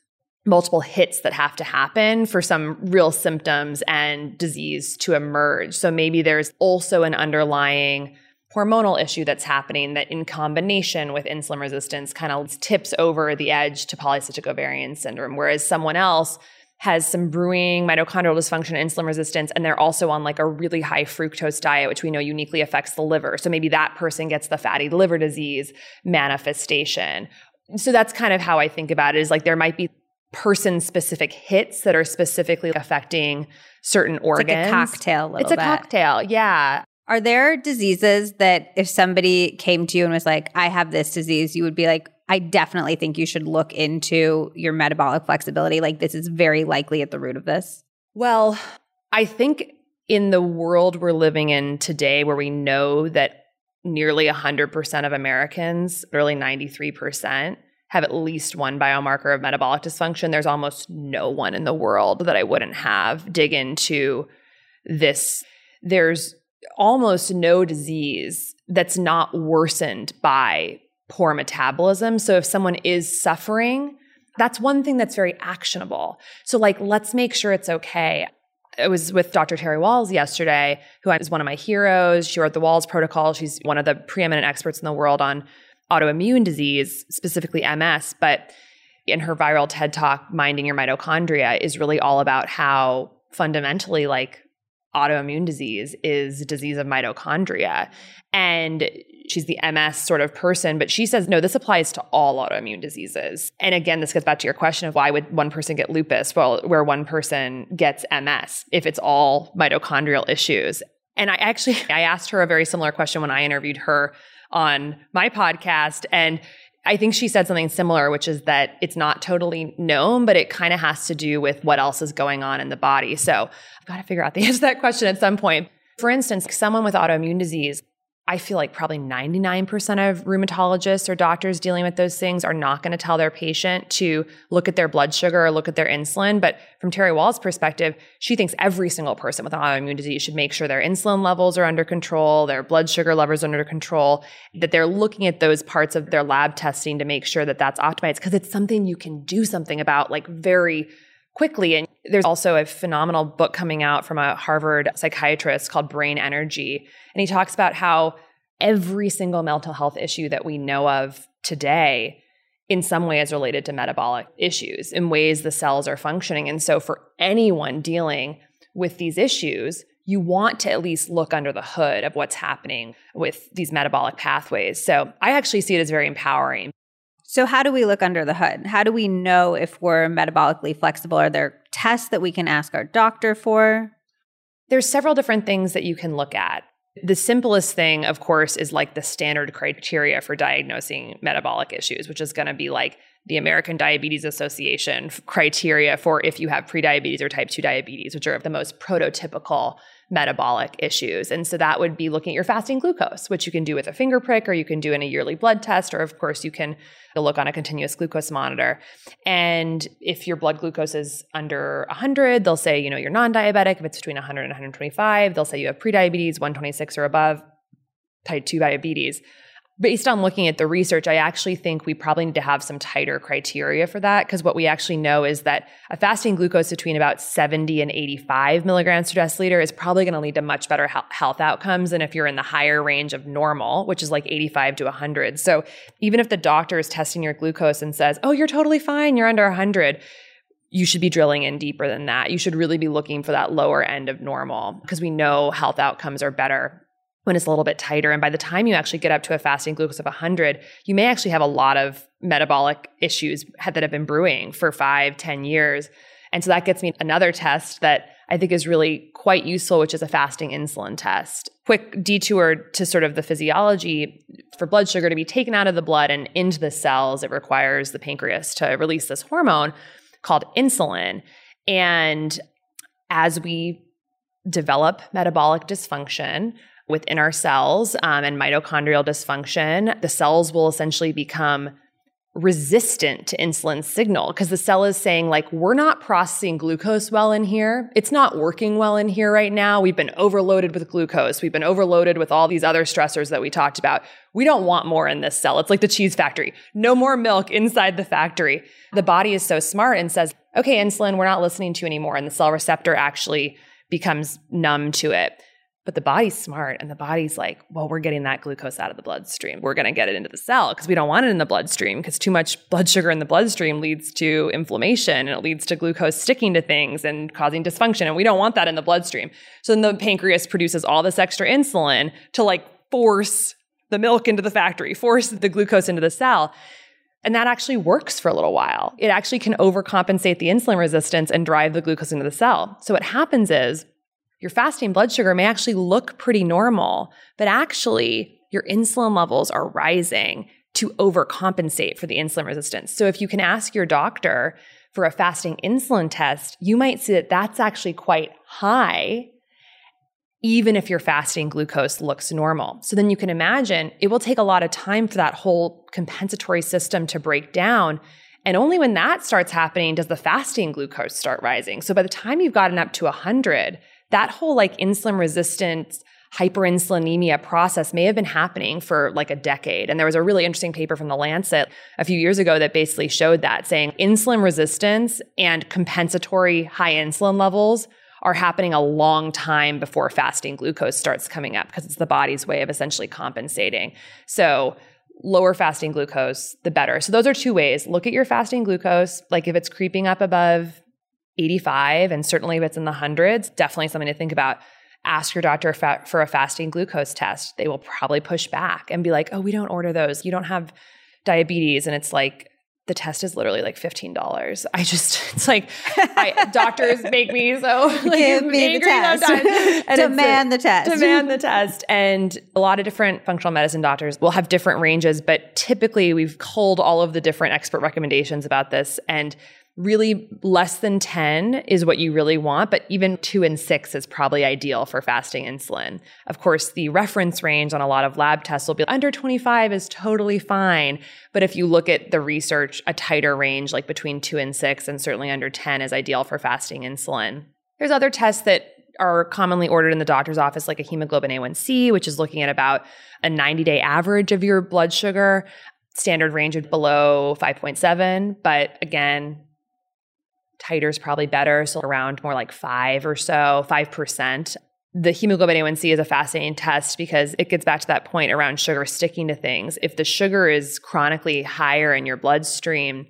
multiple hits that have to happen for some real symptoms and disease to emerge. So maybe there's also an underlying hormonal issue that's happening that in combination with insulin resistance kind of tips over the edge to polycystic ovarian syndrome whereas someone else has some brewing mitochondrial dysfunction insulin resistance and they're also on like a really high fructose diet which we know uniquely affects the liver so maybe that person gets the fatty liver disease manifestation so that's kind of how i think about it is like there might be person specific hits that are specifically affecting certain organs. It's like a cocktail. it's a bit. cocktail. Yeah. Are there diseases that if somebody came to you and was like, I have this disease, you would be like, I definitely think you should look into your metabolic flexibility. Like, this is very likely at the root of this? Well, I think in the world we're living in today, where we know that nearly 100% of Americans, early 93%, have at least one biomarker of metabolic dysfunction. There's almost no one in the world that I wouldn't have dig into this. There's almost no disease that's not worsened by poor metabolism. So if someone is suffering, that's one thing that's very actionable. So, like, let's make sure it's okay. I was with Dr. Terry Wahls yesterday, who is one of my heroes. She wrote the Wahls Protocol. She's one of the preeminent experts in the world on autoimmune disease, specifically MS, but in her viral TED talk, Minding Your Mitochondria, is really all about how fundamentally, like, autoimmune disease is disease of mitochondria. And she's the MS sort of person, but she says, no, this applies to all autoimmune diseases. And again, this gets back to your question of why would one person get lupus, well, where one person gets MS, if it's all mitochondrial issues. And I actually, I asked her a very similar question when I interviewed her on my podcast. And I think she said something similar, which is that it's not totally known, but it kind of has to do with what else is going on in the body. So got to figure out the answer to that question at some point. For instance, someone with autoimmune disease, I feel like probably 99% of rheumatologists or doctors dealing with those things are not going to tell their patient to look at their blood sugar or look at their insulin. But from Terry Wahls' perspective, she thinks every single person with autoimmune disease should make sure their insulin levels are under control, their blood sugar levels are under control, that they're looking at those parts of their lab testing to make sure that that's optimized because it's something you can do something about like very quickly. And there's also a phenomenal book coming out from a Harvard psychiatrist called Brain Energy. And he talks about how every single mental health issue that we know of today in some way is related to metabolic issues in ways the cells are functioning. And so for anyone dealing with these issues, you want to at least look under the hood of what's happening with these metabolic pathways. So I actually see it as very empowering. So, how do we look under the hood? How do we know if we're metabolically flexible? Are there tests that we can ask our doctor for? There's several different things that you can look at. The simplest thing, of course, is like the standard criteria for diagnosing metabolic issues, which is going to be like the American Diabetes Association criteria for if you have prediabetes or type 2 diabetes, which are the most prototypical metabolic issues. And so that would be looking at your fasting glucose, which you can do with a finger prick or you can do in a yearly blood test, or of course, you can look on a continuous glucose monitor. And if your blood glucose is under 100, they'll say, you know, you're non diabetic. If it's between 100 and 125, they'll say you have prediabetes, 126 or above, type 2 diabetes based on looking at the research, I actually think we probably need to have some tighter criteria for that because what we actually know is that a fasting glucose between about 70 and 85 milligrams per deciliter is probably going to lead to much better health outcomes than if you're in the higher range of normal, which is like 85 to 100. So even if the doctor is testing your glucose and says, oh, you're totally fine, you're under 100, you should be drilling in deeper than that. You should really be looking for that lower end of normal because we know health outcomes are better when it's a little bit tighter. And by the time you actually get up to a fasting glucose of 100, you may actually have a lot of metabolic issues that have been brewing for five, ten years. And so that gets me another test that I think is really quite useful, which is a fasting insulin test. Quick detour to sort of the physiology for blood sugar to be taken out of the blood and into the cells, it requires the pancreas to release this hormone called insulin. And as we develop metabolic dysfunction, within our cells um, and mitochondrial dysfunction, the cells will essentially become resistant to insulin signal because the cell is saying like we're not processing glucose well in here. It's not working well in here right now. We've been overloaded with glucose. We've been overloaded with all these other stressors that we talked about. We don't want more in this cell. It's like the cheese factory. No more milk inside the factory. The body is so smart and says okay insulin we're not listening to anymore and the cell receptor actually becomes numb to it but the body's smart and the body's like, well, we're getting that glucose out of the bloodstream. We're going to get it into the cell because we don't want it in the bloodstream because too much blood sugar in the bloodstream leads to inflammation and it leads to glucose sticking to things and causing dysfunction. And we don't want that in the bloodstream. So then the pancreas produces all this extra insulin to like force the milk into the factory, force the glucose into the cell. And that actually works for a little while. It actually can overcompensate the insulin resistance and drive the glucose into the cell. So what happens is your fasting blood sugar may actually look pretty normal, but actually your insulin levels are rising to overcompensate for the insulin resistance. So if you can ask your doctor for a fasting insulin test, you might see that that's actually quite high even if your fasting glucose looks normal. So then you can imagine it will take a lot of time for that whole compensatory system to break down. And only when that starts happening does the fasting glucose start rising. So by the time you've gotten up to 100, that whole like insulin resistance hyperinsulinemia process may have been happening for like a decade. And there was a really interesting paper from the Lancet a few years ago that basically showed that saying insulin resistance and compensatory high insulin levels are happening a long time before fasting glucose starts coming up because it's the body's way of essentially compensating. So lower fasting glucose, the better. So those are two ways. Look at your fasting glucose. Like if it's creeping up above 85 and certainly if it's in the hundreds, definitely something to think about. Ask your doctor for a fasting glucose test. They will probably push back and be like, oh, we don't order those. You don't have diabetes. And it's like, the test is literally like $15. I just, it's like, I, doctors make me so like, Give me the test. demand the test. Demand the test. And a lot of different functional medicine doctors will have different ranges, but typically we've culled all of the different expert recommendations about this. And really less than 10 is what you really want, but even two and six is probably ideal for fasting insulin. Of course, the reference range on a lot of lab tests will be under 25 is totally fine. But if you look at the research, a tighter range, like between two and six, and certainly under 10 is ideal for fasting insulin. There's other tests that are commonly ordered in the doctor's office, like a hemoglobin A1C, which is looking at about a 90 day average of your blood sugar. Standard range of below 5.7. But again, tighter is probably better. So around more like five or so, 5%. The hemoglobin A1C is a fascinating test because it gets back to that point around sugar sticking to things. If the sugar is chronically higher in your bloodstream,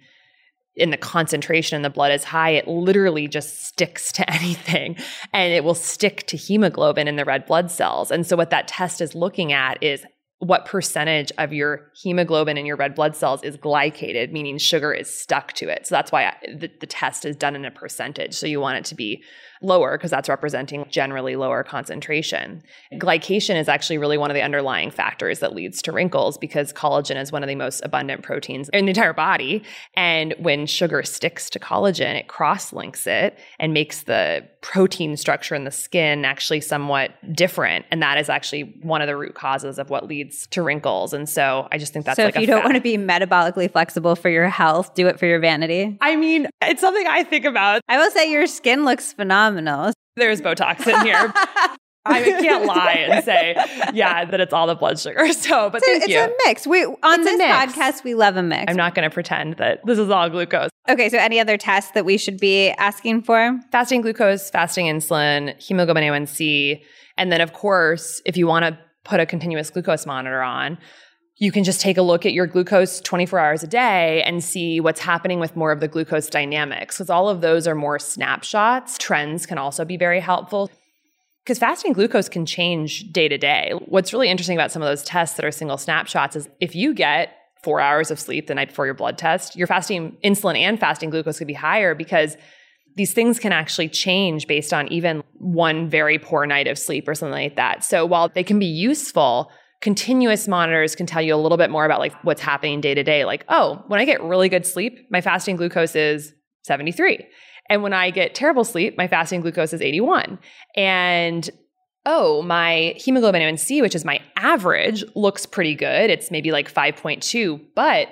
in the concentration in the blood is high, it literally just sticks to anything and it will stick to hemoglobin in the red blood cells. And so, what that test is looking at is what percentage of your hemoglobin in your red blood cells is glycated, meaning sugar is stuck to it. So that's why the, the test is done in a percentage. So you want it to be lower because that's representing generally lower concentration. Glycation is actually really one of the underlying factors that leads to wrinkles because collagen is one of the most abundant proteins in the entire body. And when sugar sticks to collagen, it cross links it and makes the protein structure in the skin actually somewhat different. And that is actually one of the root causes of what leads to wrinkles. And so I just think that's so like if you don't want to be metabolically flexible for your health, do it for your vanity. I mean, it's something I think about. I will say your skin looks phenomenal There's Botox in here. I can't lie and say, yeah, that it's all the blood sugar. So, but it's thank a, you. It's a mix. We on it's this podcast, we love a mix. I'm not going to pretend that this is all glucose. Okay, so any other tests that we should be asking for? Fasting glucose, fasting insulin, hemoglobin A1C, and then of course, if you want to put a continuous glucose monitor on, you can just take a look at your glucose 24 hours a day and see what's happening with more of the glucose dynamics because all of those are more snapshots. Trends can also be very helpful because fasting glucose can change day to day. What's really interesting about some of those tests that are single snapshots is if you get four hours of sleep the night before your blood test, your fasting insulin and fasting glucose could be higher because these things can actually change based on even one very poor night of sleep or something like that. So while they can be useful, continuous monitors can tell you a little bit more about like what's happening day to day. Like, oh, when I get really good sleep, my fasting glucose is 73. And when I get terrible sleep, my fasting glucose is 81. And oh, my hemoglobin A1C, which is my average, looks pretty good. It's maybe like 5.2, but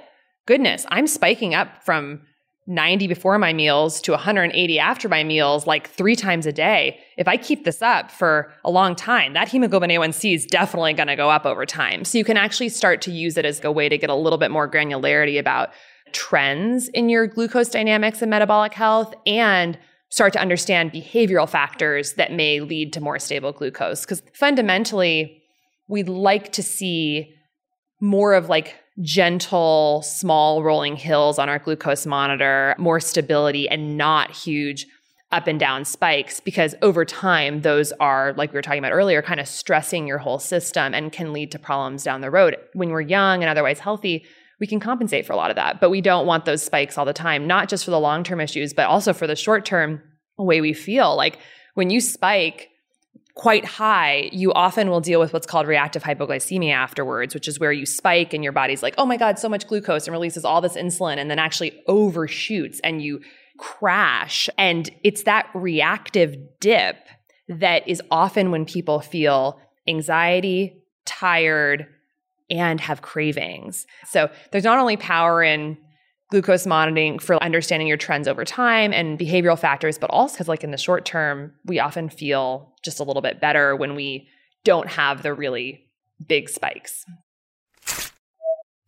goodness, I'm spiking up from 90 before my meals to 180 after my meals, like three times a day. If I keep this up for a long time, that hemoglobin A1C is definitely going to go up over time. So you can actually start to use it as a way to get a little bit more granularity about trends in your glucose dynamics and metabolic health and start to understand behavioral factors that may lead to more stable glucose. Because fundamentally, we'd like to see more of like gentle, small rolling hills on our glucose monitor, more stability, and not huge up and down spikes because over time, those are, like we were talking about earlier, kind of stressing your whole system and can lead to problems down the road. When we're young and otherwise healthy, we can compensate for a lot of that. But we don't want those spikes all the time, not just for the long term issues, but also for the short term way we feel. Like when you spike quite high, you often will deal with what's called reactive hypoglycemia afterwards, which is where you spike and your body's like, oh my God, so much glucose and releases all this insulin and then actually overshoots and you crash. And it's that reactive dip that is often when people feel anxiety, tired, and have cravings. So there's not only power in glucose monitoring for understanding your trends over time and behavioral factors, but also because like in the short term, we often feel just a little bit better when we don't have the really big spikes.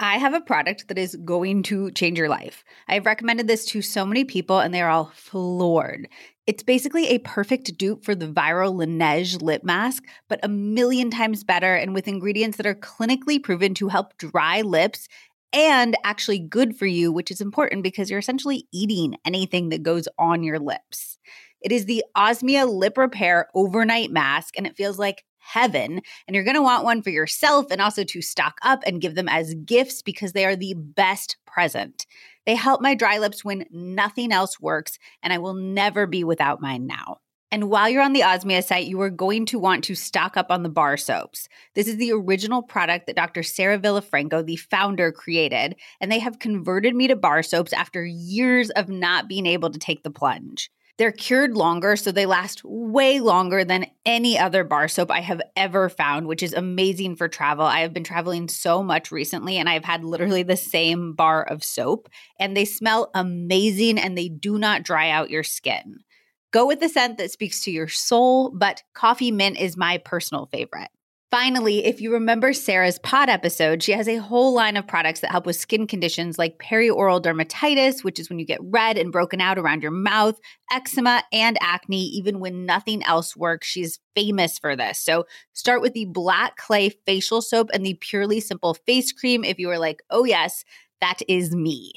I have a product that is going to change your life. I've recommended this to so many people and they're all floored. It's basically a perfect dupe for the viral Laneige lip mask, but a million times better and with ingredients that are clinically proven to help dry lips and actually good for you, which is important because you're essentially eating anything that goes on your lips. It is the Osmia Lip Repair Overnight Mask, and it feels like heaven. And you're going to want one for yourself and also to stock up and give them as gifts because they are the best present. They help my dry lips when nothing else works, and I will never be without mine now. And while you're on the Osmia site, you are going to want to stock up on the bar soaps. This is the original product that Dr. Sarah Villafranco, the founder, created, and they have converted me to bar soaps after years of not being able to take the plunge. They're cured longer, so they last way longer than any other bar soap I have ever found, which is amazing for travel. I have been traveling so much recently, and I've had literally the same bar of soap, and they smell amazing and they do not dry out your skin. Go with the scent that speaks to your soul, but coffee mint is my personal favorite. Finally, if you remember Sarah's pod episode, she has a whole line of products that help with skin conditions like perioral dermatitis, which is when you get red and broken out around your mouth, eczema, and acne, even when nothing else works. She's famous for this. So start with the black clay facial soap and the purely simple face cream if you are like, oh, yes, that is me.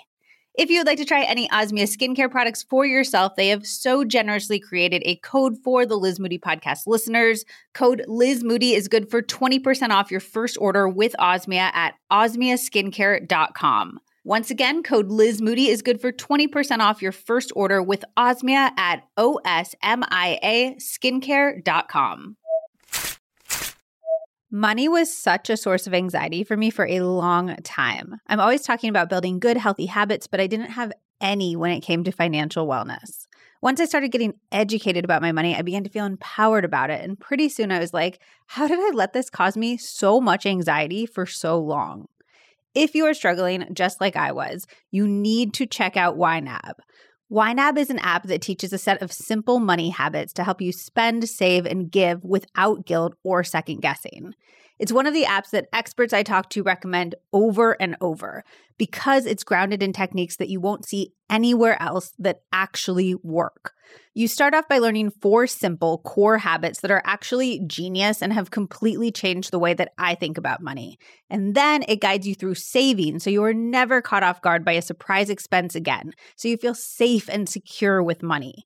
If you would like to try any Osmia skincare products for yourself, they have so generously created a code for the Liz Moody podcast listeners. Code Liz Moody is good for 20% off your first order with Osmia at osmiaskincare.com. Once again, code Liz Moody is good for 20% off your first order with Osmia at osmia skincare.com. Money was such a source of anxiety for me for a long time. I'm always talking about building good, healthy habits, but I didn't have any when it came to financial wellness. Once I started getting educated about my money, I began to feel empowered about it. And pretty soon I was like, how did I let this cause me so much anxiety for so long? If you are struggling just like I was, you need to check out YNAB. YNAB is an app that teaches a set of simple money habits to help you spend, save, and give without guilt or second guessing. It's one of the apps that experts I talk to recommend over and over because it's grounded in techniques that you won't see anywhere else that actually work. You start off by learning four simple core habits that are actually genius and have completely changed the way that I think about money. And then it guides you through saving so you are never caught off guard by a surprise expense again. So you feel safe and secure with money.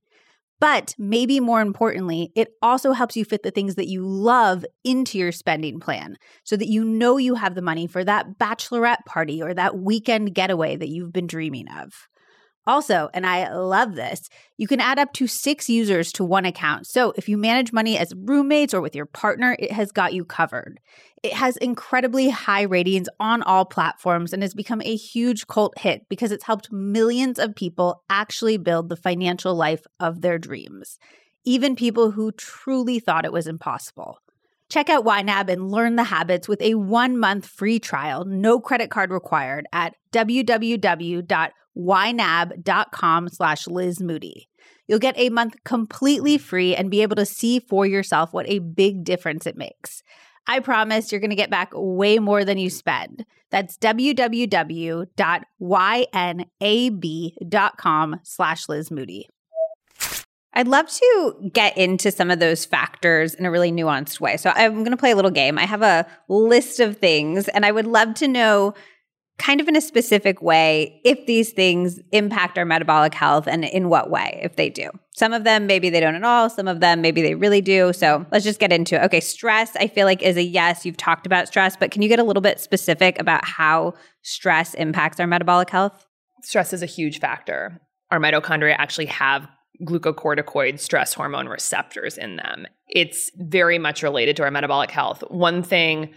But maybe more importantly, it also helps you fit the things that you love into your spending plan so that you know you have the money for that bachelorette party or that weekend getaway that you've been dreaming of. Also, and I love this, you can add up to six users to one account. So if you manage money as roommates or with your partner, it has got you covered. It has incredibly high ratings on all platforms and has become a huge cult hit because it's helped millions of people actually build the financial life of their dreams, even people who truly thought it was impossible. Check out YNAB and learn the habits with a one month free trial, no credit card required at www.ynab.com slash Liz Moody. You'll get a month completely free and be able to see for yourself what a big difference it makes. I promise you're going to get back way more than you spend. That's www.ynab.com slash Liz Moody. I'd love to get into some of those factors in a really nuanced way. So I'm going to play a little game. I have a list of things, and I would love to know kind of in a specific way if these things impact our metabolic health and in what way if they do. Some of them maybe they don't at all, some of them maybe they really do. So let's just get into it. Okay, stress I feel like is a yes. You've talked about stress, but can you get a little bit specific about how stress impacts our metabolic health? Stress is a huge factor. Our mitochondria actually have glucocorticoid stress hormone receptors in them. It's very much related to our metabolic health. One thing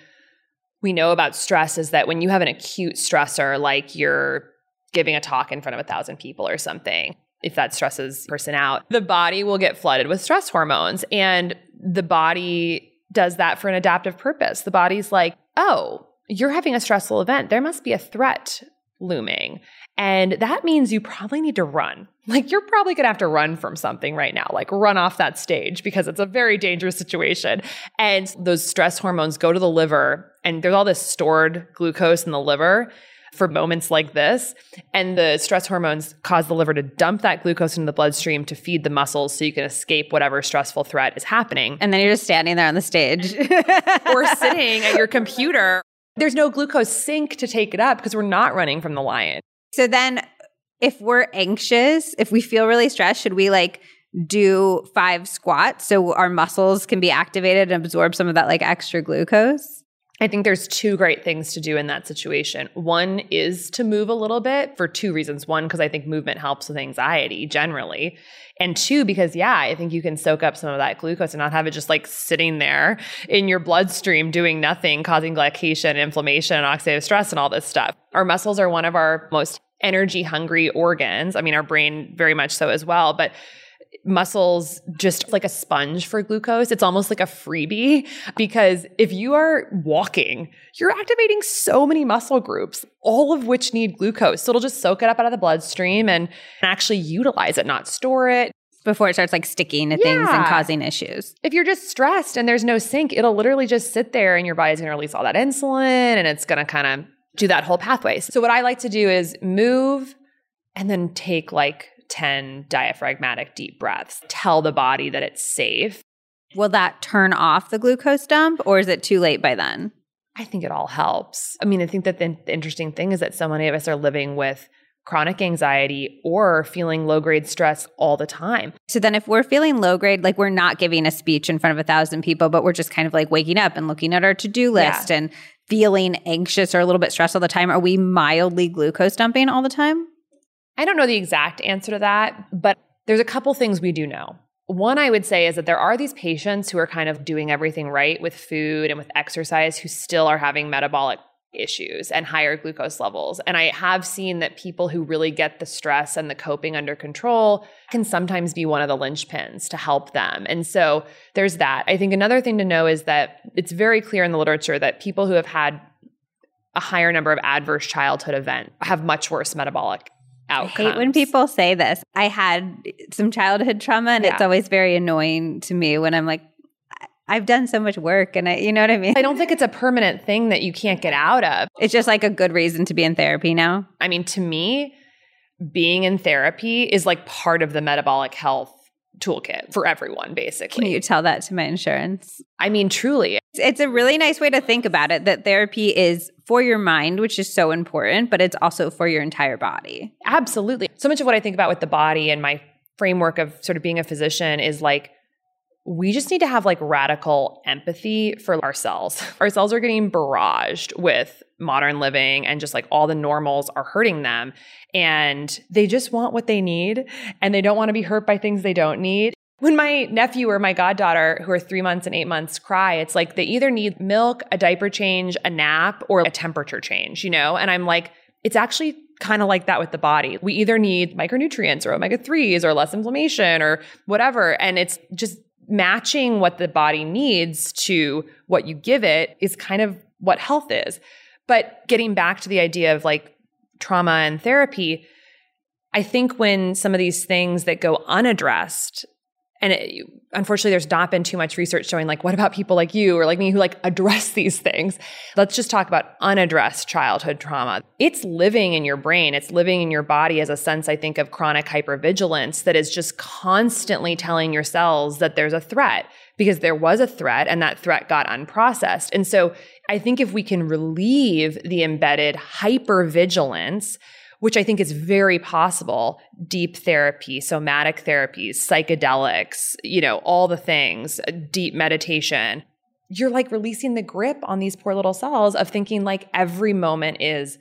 we know about stress is that when you have an acute stressor, like you're giving a talk in front of a thousand people or something, if that stresses person out, the body will get flooded with stress hormones. And the body does that for an adaptive purpose. The body's like, oh, you're having a stressful event. There must be a threat looming. And that means you probably need to run. Like you're probably going to have to run from something right now, like run off that stage because it's a very dangerous situation. And those stress hormones go to the liver and there's all this stored glucose in the liver for moments like this. And the stress hormones cause the liver to dump that glucose into the bloodstream to feed the muscles so you can escape whatever stressful threat is happening. And then you're just standing there on the stage or sitting at your computer. There's no glucose sink to take it up because we're not running from the lion. So then if we're anxious, if we feel really stressed, should we like do five squats so our muscles can be activated and absorb some of that like extra glucose? I think there's two great things to do in that situation. One is to move a little bit for two reasons. One, because I think movement helps with anxiety generally. And two, because yeah, I think you can soak up some of that glucose and not have it just like sitting there in your bloodstream doing nothing, causing glycation, inflammation, and oxidative stress and all this stuff. Our muscles are one of our most energy hungry organs. I mean, our brain very much so as well. But muscles just like a sponge for glucose. It's almost like a freebie because if you are walking, you're activating so many muscle groups, all of which need glucose. So it'll just soak it up out of the bloodstream and actually utilize it, not store it. Before it starts like sticking to yeah. things and causing issues. If you're just stressed and there's no sink, it'll literally just sit there and your body's gonna release all that insulin and it's gonna kind of do that whole pathway. So what I like to do is move and then take like 10 diaphragmatic deep breaths. Tell the body that it's safe. Will that turn off the glucose dump or is it too late by then? I think it all helps. I mean, I think that the, the interesting thing is that so many of us are living with chronic anxiety or feeling low grade stress all the time. So then if we're feeling low grade, like we're not giving a speech in front of a thousand people, but we're just kind of like waking up and looking at our to-do list yeah. and feeling anxious or a little bit stressed all the time, are we mildly glucose dumping all the time? I don't know the exact answer to that, but there's a couple things we do know. One I would say is that there are these patients who are kind of doing everything right with food and with exercise who still are having metabolic issues and higher glucose levels. And I have seen that people who really get the stress and the coping under control can sometimes be one of the linchpins to help them. And so there's that. I think another thing to know is that it's very clear in the literature that people who have had a higher number of adverse childhood events have much worse metabolic outcomes. I hate when people say this. I had some childhood trauma, and yeah. it's always very annoying to me when I'm like, I've done so much work, and I, you know what I mean. I don't think it's a permanent thing that you can't get out of. It's just like a good reason to be in therapy now. I mean, to me, being in therapy is like part of the metabolic health toolkit for everyone, basically. Can you tell that to my insurance? I mean, truly. It's a really nice way to think about it that therapy is for your mind, which is so important, but it's also for your entire body. Absolutely. So much of what I think about with the body and my framework of sort of being a physician is like we just need to have like radical empathy for ourselves. cells. Our cells are getting barraged with modern living and just like all the normals are hurting them. And they just want what they need and they don't want to be hurt by things they don't need. When my nephew or my goddaughter, who are three months and eight months, cry, it's like they either need milk, a diaper change, a nap, or a temperature change, you know? And I'm like, it's actually kind of like that with the body. We either need micronutrients or omega 3s or less inflammation or whatever. And it's just matching what the body needs to what you give it is kind of what health is. But getting back to the idea of like trauma and therapy, I think when some of these things that go unaddressed and it, unfortunately there's not been too much research showing like what about people like you or like me who like address these things? Let's just talk about unaddressed childhood trauma. It's living in your brain. It's living in your body as a sense i think of chronic hypervigilance that is just constantly telling your cells that there's a threat because there was a threat and that threat got unprocessed. And so i think if we can relieve the embedded hypervigilance which I think is very possible. Deep therapy, somatic therapies, psychedelics, you know, all the things, uh, deep meditation. You're like releasing the grip on these poor little cells of thinking like every moment is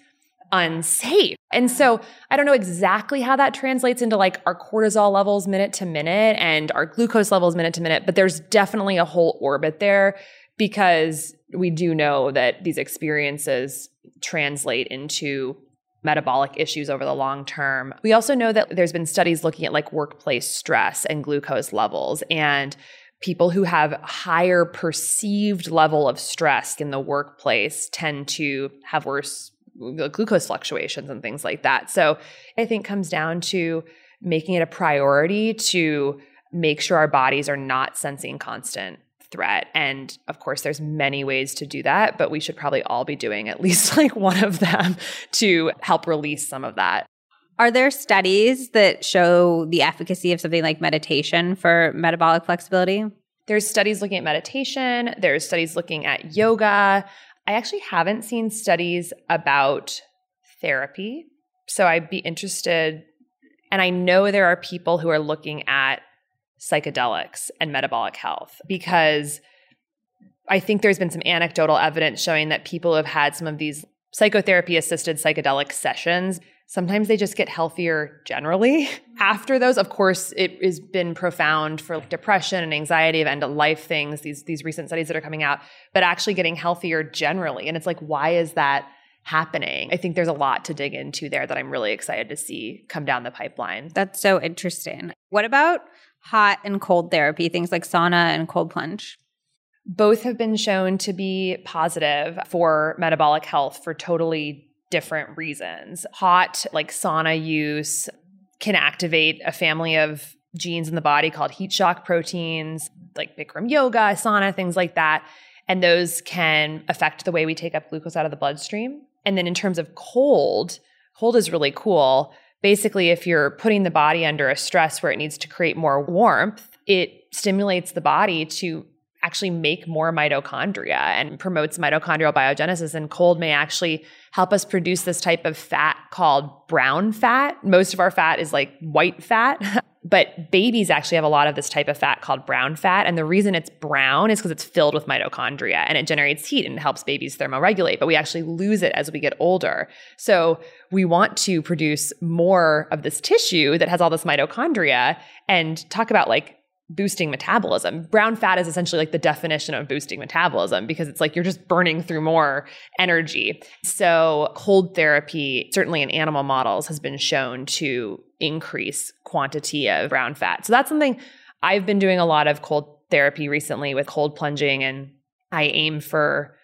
unsafe. And so I don't know exactly how that translates into like our cortisol levels minute to minute and our glucose levels minute to minute, but there's definitely a whole orbit there because we do know that these experiences translate into metabolic issues over the long term. We also know that there's been studies looking at like workplace stress and glucose levels and people who have higher perceived level of stress in the workplace tend to have worse uh, glucose fluctuations and things like that. So I think comes down to making it a priority to make sure our bodies are not sensing constant threat. And of course there's many ways to do that but we should probably all be doing at least like one of them to help release some of that. Are there studies that show the efficacy of something like meditation for metabolic flexibility? There's studies looking at meditation. There's studies looking at yoga. I actually haven't seen studies about therapy so i'd be interested. And i know there are people who are looking at psychedelics and metabolic health because I think there's been some anecdotal evidence showing that people have had some of these psychotherapy assisted psychedelic sessions. Sometimes they just get healthier generally after those. Of course it has been profound for depression and anxiety of end of life things these these recent studies that are coming out but actually getting healthier generally. And it's like why is that happening? I think there's a lot to dig into there that i'm really excited to see come down the pipeline. That's so interesting. What about hot and cold therapy, things like sauna and cold plunge? Both have been shown to be positive for metabolic health for totally different reasons. Hot, like sauna use, can activate a family of genes in the body called heat shock proteins, like Bikram yoga, sauna, things like that. And those can affect the way we take up glucose out of the bloodstream. And then in terms of cold, cold is really cool basically, if you're putting the body under a stress where it needs to create more warmth, it stimulates the body to actually make more mitochondria and promotes mitochondrial biogenesis. And cold may actually help us produce this type of fat called brown fat. Most of our fat is like white fat. But babies actually have a lot of this type of fat called brown fat. And the reason it's brown is because it's filled with mitochondria and it generates heat and helps babies thermoregulate. But we actually lose it as we get older. So we want to produce more of this tissue that has all this mitochondria and talk about like boosting metabolism. Brown fat is essentially like the definition of boosting metabolism because it's like you're just burning through more energy. So, cold therapy, certainly in animal models, has been shown to increase quantity of brown fat. So, that's something I've been doing a lot of cold therapy recently with cold plunging, and I aim for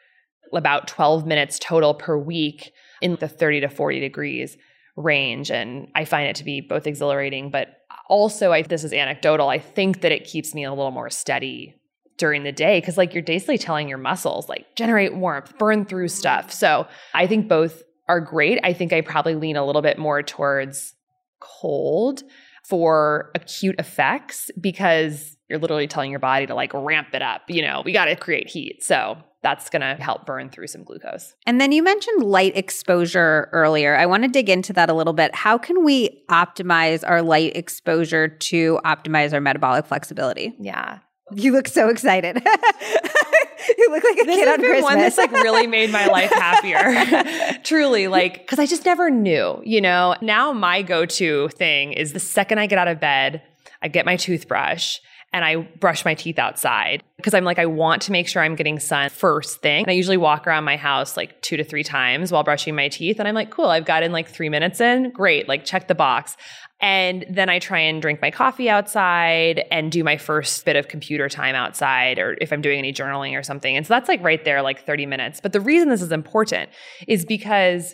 about 12 minutes total per week in the 30 to 40 degrees range. And I find it to be both exhilarating, but also, I, this is anecdotal, I think that it keeps me a little more steady during the day because, like, you're basically telling your muscles, like, generate warmth, burn through stuff. So I think both are great. I think I probably lean a little bit more towards cold for acute effects because you're literally telling your body to like ramp it up. You know, we got to create heat. So that's going to help burn through some glucose. And then you mentioned light exposure earlier. I want to dig into that a little bit. How can we optimize our light exposure to optimize our metabolic flexibility? Yeah. You look so excited. you look like a this kid on Christmas. One that's like really made my life happier. Truly, like because I just never knew. You know, now my go-to thing is the second I get out of bed, I get my toothbrush and I brush my teeth outside because I'm like, I want to make sure I'm getting sun first thing. And I usually walk around my house like two to three times while brushing my teeth. And I'm like, cool, I've got in like three minutes in. Great. Like, check the box. And then I try and drink my coffee outside and do my first bit of computer time outside, or if I'm doing any journaling or something. And so that's like right there, like 30 minutes. But the reason this is important is because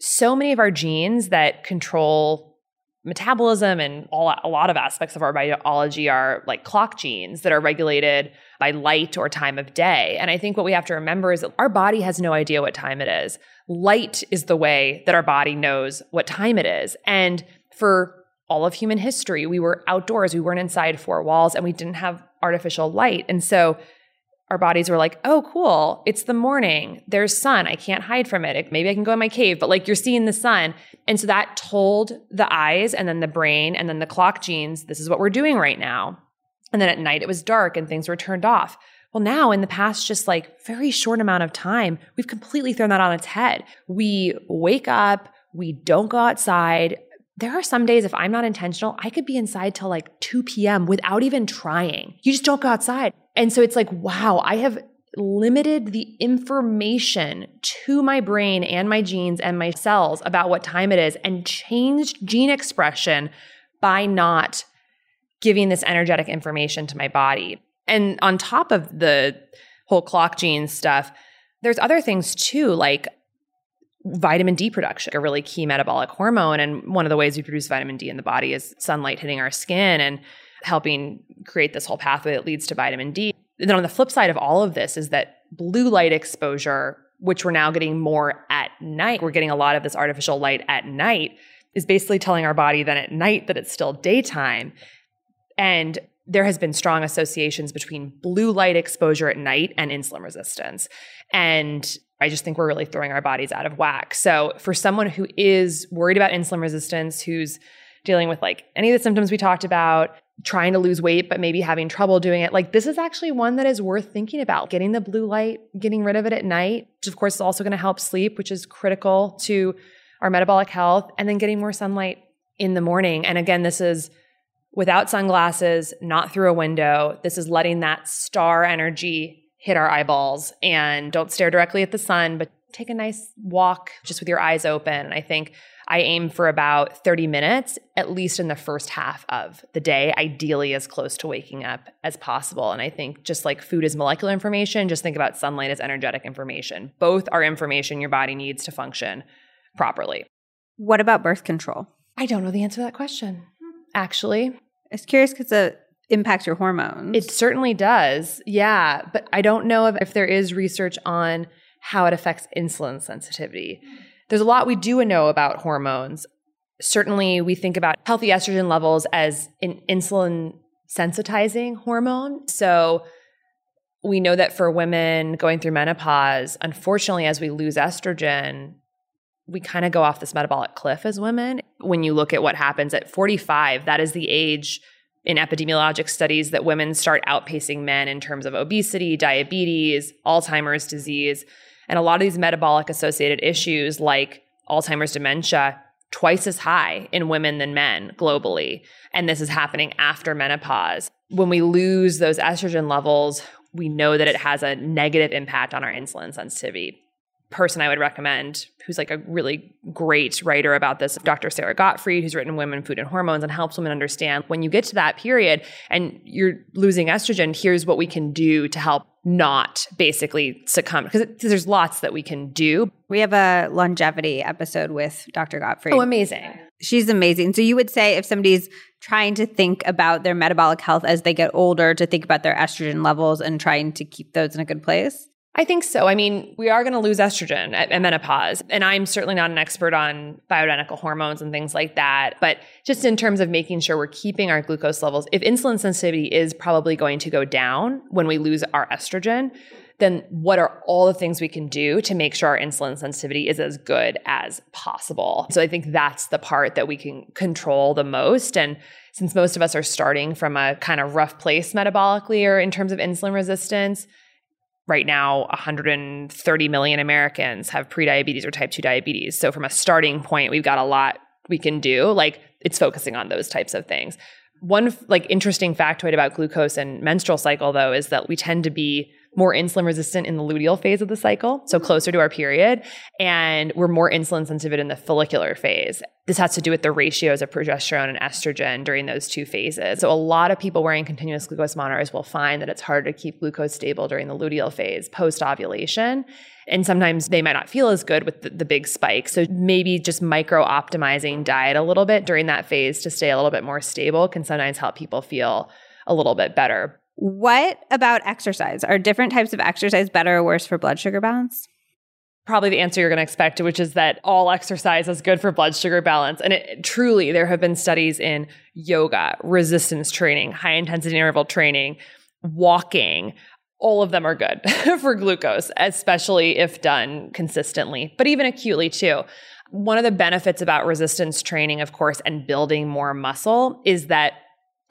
so many of our genes that control metabolism and all, a lot of aspects of our biology are like clock genes that are regulated by light or time of day. And I think what we have to remember is that our body has no idea what time it is. Light is the way that our body knows what time it is. And for all of human history, we were outdoors, we weren't inside four walls, and we didn't have artificial light. And so our bodies were like, oh, cool, it's the morning. There's sun. I can't hide from it. Maybe I can go in my cave, but like you're seeing the sun. And so that told the eyes and then the brain and then the clock genes, this is what we're doing right now. And then at night it was dark and things were turned off. Well, now in the past, just like very short amount of time, we've completely thrown that on its head. We wake up, we don't go outside. There are some days, if I'm not intentional, I could be inside till like 2 p.m. without even trying. You just don't go outside. And so it's like, wow, I have limited the information to my brain and my genes and my cells about what time it is and changed gene expression by not giving this energetic information to my body. And on top of the whole clock gene stuff, there's other things too, like vitamin D production, a really key metabolic hormone. And one of the ways we produce vitamin D in the body is sunlight hitting our skin and helping create this whole pathway that leads to vitamin D. And then on the flip side of all of this is that blue light exposure, which we're now getting more at night, we're getting a lot of this artificial light at night, is basically telling our body then at night that it's still daytime. And there has been strong associations between blue light exposure at night and insulin resistance. And I just think we're really throwing our bodies out of whack. So, for someone who is worried about insulin resistance, who's dealing with like any of the symptoms we talked about, trying to lose weight, but maybe having trouble doing it, like this is actually one that is worth thinking about. Getting the blue light, getting rid of it at night, which of course is also going to help sleep, which is critical to our metabolic health, and then getting more sunlight in the morning. And again, this is without sunglasses, not through a window. This is letting that star energy hit our eyeballs and don't stare directly at the sun, but take a nice walk just with your eyes open. And I think I aim for about 30 minutes, at least in the first half of the day, ideally as close to waking up as possible. And I think just like food is molecular information, just think about sunlight as energetic information. Both are information your body needs to function properly. What about birth control? I don't know the answer to that question, actually. I was curious because the impacts your hormones. It certainly does. Yeah. But I don't know if, if there is research on how it affects insulin sensitivity. There's a lot we do know about hormones. Certainly, we think about healthy estrogen levels as an insulin sensitizing hormone. So, we know that for women going through menopause, unfortunately, as we lose estrogen, we kind of go off this metabolic cliff as women. When you look at what happens at 45, that is the age in epidemiologic studies that women start outpacing men in terms of obesity, diabetes, Alzheimer's disease, and a lot of these metabolic associated issues like Alzheimer's dementia twice as high in women than men globally. And this is happening after menopause. When we lose those estrogen levels, we know that it has a negative impact on our insulin sensitivity person I would recommend who's like a really great writer about this, Dr. Sara Gottfried, who's written Women, Food, and Hormones and helps women understand when you get to that period and you're losing estrogen, here's what we can do to help not basically succumb because there's lots that we can do. We have a longevity episode with Dr. Gottfried. Oh, amazing. She's amazing. So you would say if somebody's trying to think about their metabolic health as they get older, to think about their estrogen levels and trying to keep those in a good place? I think so. I mean, we are going to lose estrogen at, at, menopause. And I'm certainly not an expert on bioidentical hormones and things like that. But just in terms of making sure we're keeping our glucose levels, if insulin sensitivity is probably going to go down when we lose our estrogen, then what are all the things we can do to make sure our insulin sensitivity is as good as possible? So I think that's the part that we can control the most. And since most of us are starting from a kind of rough place metabolically or in terms of insulin resistance, right now 130 million Americans have prediabetes or type 2 diabetes. So from a starting point, we've got a lot we can do. Like it's focusing on those types of things. One like interesting factoid about glucose and menstrual cycle though is that we tend to be more insulin resistant in the luteal phase of the cycle, so mm-hmm. closer to our period, and we're more insulin sensitive in the follicular phase. This has to do with the ratios of progesterone and estrogen during those two phases. So a lot of people wearing continuous glucose monitors will find that it's harder to keep glucose stable during the luteal phase post ovulation. And sometimes they might not feel as good with the, the big spike. So maybe just micro optimizing diet a little bit during that phase to stay a little bit more stable can sometimes help people feel a little bit better. What about exercise? Are different types of exercise better or worse for blood sugar balance? Probably the answer you're going to expect, which is that all exercise is good for blood sugar balance. And it, truly, there have been studies in yoga, resistance training, high intensity interval training, walking. All of them are good for glucose, especially if done consistently, but even acutely too. One of the benefits about resistance training, of course, and building more muscle is that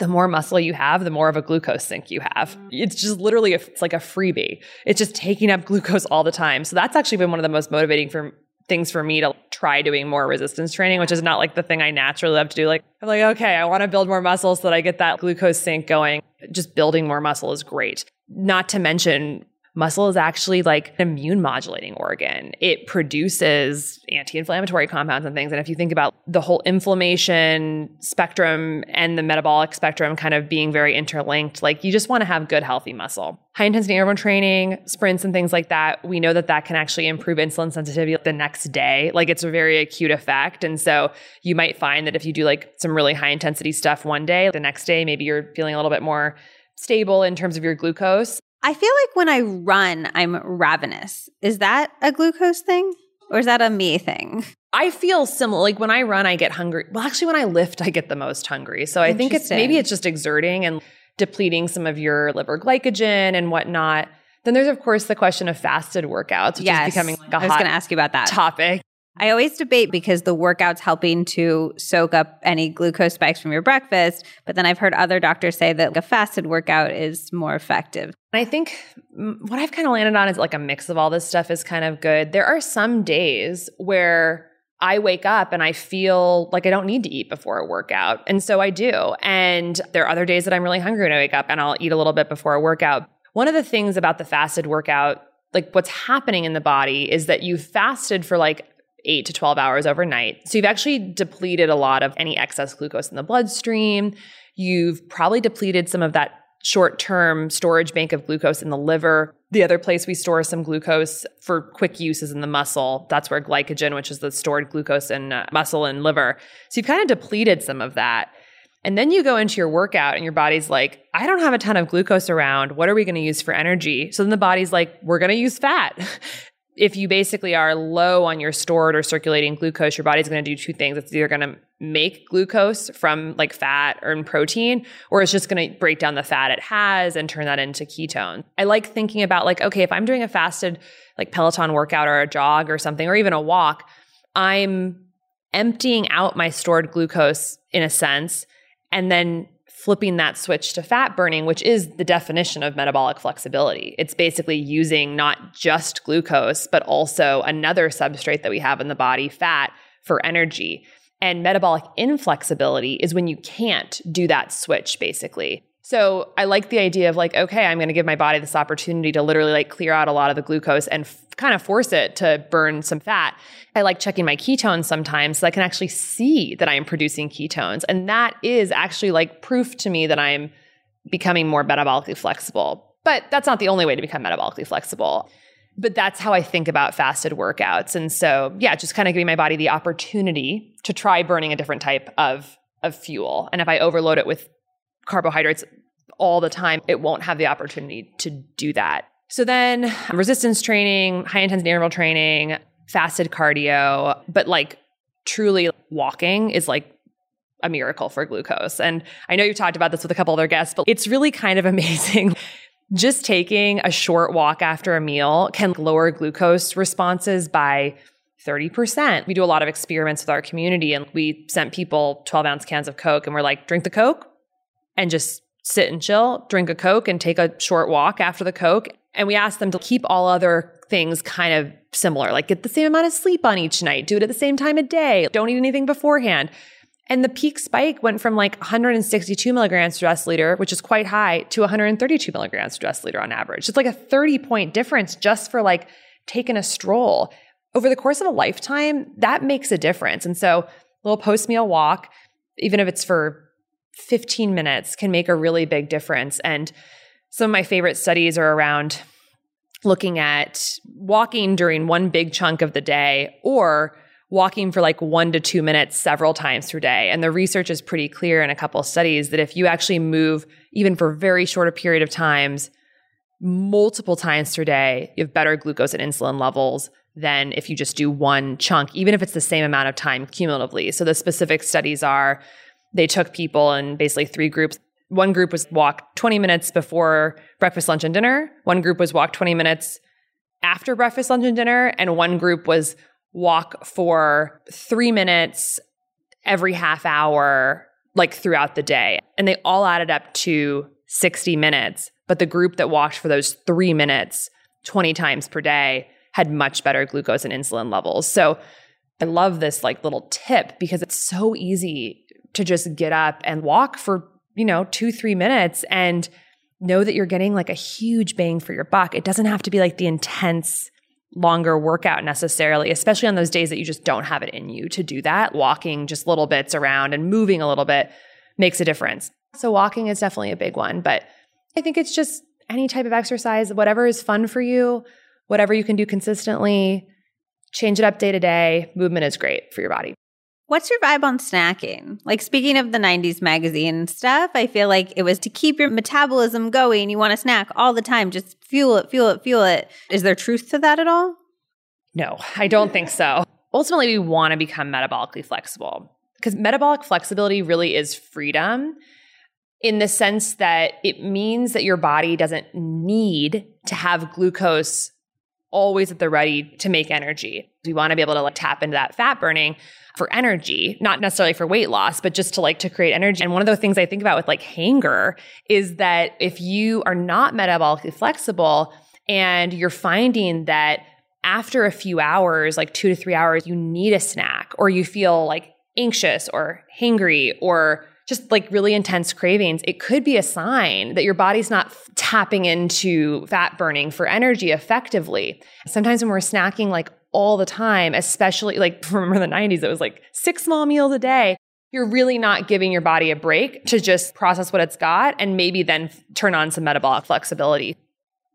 the more muscle you have, the more of a glucose sink you have. It's just literally, a, it's like a freebie. It's just taking up glucose all the time. So that's actually been one of the most motivating for things for me to try doing more resistance training, which is not like the thing I naturally love to do. Like, I'm like, okay, I want to build more muscle so that I get that glucose sink going. Just building more muscle is great. Not to mention Muscle is actually like an immune modulating organ. It produces anti inflammatory compounds and things. And if you think about the whole inflammation spectrum and the metabolic spectrum kind of being very interlinked, like you just want to have good, healthy muscle. High intensity interval training, sprints, and things like that, we know that that can actually improve insulin sensitivity the next day. Like it's a very acute effect. And so you might find that if you do like some really high intensity stuff one day, the next day, maybe you're feeling a little bit more stable in terms of your glucose. I feel like when I run, I'm ravenous. Is that a glucose thing or is that a me thing? I feel similar. Like when I run, I get hungry. Well, actually, when I lift, I get the most hungry. So I think it's maybe it's just exerting and depleting some of your liver glycogen and whatnot. Then there's of course the question of fasted workouts, which yes. is becoming like a I was going to ask you about that topic. I always debate because the workout's helping to soak up any glucose spikes from your breakfast. But then I've heard other doctors say that a fasted workout is more effective. I think what I've kind of landed on is like a mix of all this stuff is kind of good. There are some days where I wake up and I feel like I don't need to eat before a workout. And so I do. And there are other days that I'm really hungry when I wake up and I'll eat a little bit before a workout. One of the things about the fasted workout, like what's happening in the body is that you fasted for like eight to 12 hours overnight. So you've actually depleted a lot of any excess glucose in the bloodstream. You've probably depleted some of that short term storage bank of glucose in the liver. The other place we store some glucose for quick use is in the muscle. That's where glycogen, which is the stored glucose in uh, muscle and liver. So you've kind of depleted some of that. And then you go into your workout and your body's like, I don't have a ton of glucose around. What are we going to use for energy? So then the body's like, we're going to use fat. if you basically are low on your stored or circulating glucose, your body's going to do two things. It's either going to make glucose from like fat or protein, or it's just going to break down the fat it has and turn that into ketone. I like thinking about like, okay, if I'm doing a fasted like Peloton workout or a jog or something, or even a walk, I'm emptying out my stored glucose in a sense. And then flipping that switch to fat burning, which is the definition of metabolic flexibility. It's basically using not just glucose, but also another substrate that we have in the body, fat, for energy. And metabolic inflexibility is when you can't do that switch, basically. So I like the idea of like, okay, I'm going to give my body this opportunity to literally like clear out a lot of the glucose and f- kind of force it to burn some fat. I like checking my ketones sometimes so I can actually see that I am producing ketones. And that is actually like proof to me that I'm becoming more metabolically flexible. But that's not the only way to become metabolically flexible. But that's how I think about fasted workouts. And so, yeah, just kind of giving my body the opportunity to try burning a different type of of fuel. And if I overload it with carbohydrates all the time, it won't have the opportunity to do that. So then resistance training, high intensity interval training, fasted cardio, but like truly walking is like a miracle for glucose. And I know you've talked about this with a couple other guests, but it's really kind of amazing. just taking a short walk after a meal can lower glucose responses by 30%. We do a lot of experiments with our community and we sent people 12 ounce cans of Coke and we're like, drink the Coke and just sit and chill, drink a Coke and take a short walk after the Coke. And we asked them to keep all other things kind of similar, like get the same amount of sleep on each night, do it at the same time of day, don't eat anything beforehand. And the peak spike went from like 162 milligrams per deciliter, which is quite high, to 132 milligrams per deciliter on average. It's like a 30 point difference just for like taking a stroll. Over the course of a lifetime, that makes a difference. And so, a little post meal walk, even if it's for 15 minutes, can make a really big difference. And some of my favorite studies are around looking at walking during one big chunk of the day or walking for like one to two minutes several times per day. And the research is pretty clear in a couple studies that if you actually move even for very short a period of times, multiple times per day, you have better glucose and insulin levels than if you just do one chunk, even if it's the same amount of time cumulatively. So the specific studies are they took people in basically three groups. One group was walk 20 minutes before breakfast, lunch, and dinner. One group was walk 20 minutes after breakfast, lunch, and dinner. And one group was walk for three minutes every half hour, like throughout the day. And they all added up to 60 minutes. But the group that walked for those three minutes 20 times per day had much better glucose and insulin levels. So I love this like little tip because it's so easy to just get up and walk for, you know, two, three minutes and know that you're getting like a huge bang for your buck. It doesn't have to be like the intense longer workout necessarily, especially on those days that you just don't have it in you to do that. Walking just little bits around and moving a little bit makes a difference. So, walking is definitely a big one, but I think it's just any type of exercise, whatever is fun for you, whatever you can do consistently, change it up day to day. Movement is great for your body. What's your vibe on snacking? Like, speaking of the 90s magazine stuff, I feel like it was to keep your metabolism going. You want to snack all the time, just fuel it, fuel it, fuel it. Is there truth to that at all? No, I don't think so. Ultimately, we want to become metabolically flexible because metabolic flexibility really is freedom in the sense that it means that your body doesn't need to have glucose always at the ready to make energy. We want to be able to like tap into that fat burning for energy, not necessarily for weight loss, but just to like to create energy. And one of the things I think about with like hanger is that if you are not metabolically flexible and you're finding that after a few hours, like two to three hours, you need a snack or you feel like anxious or hangry or just like really intense cravings, it could be a sign that your body's not tapping into fat burning for energy effectively. Sometimes when we're snacking like all the time, especially like remember the 90s, it was like six small meals a day. You're really not giving your body a break to just process what it's got and maybe then turn on some metabolic flexibility.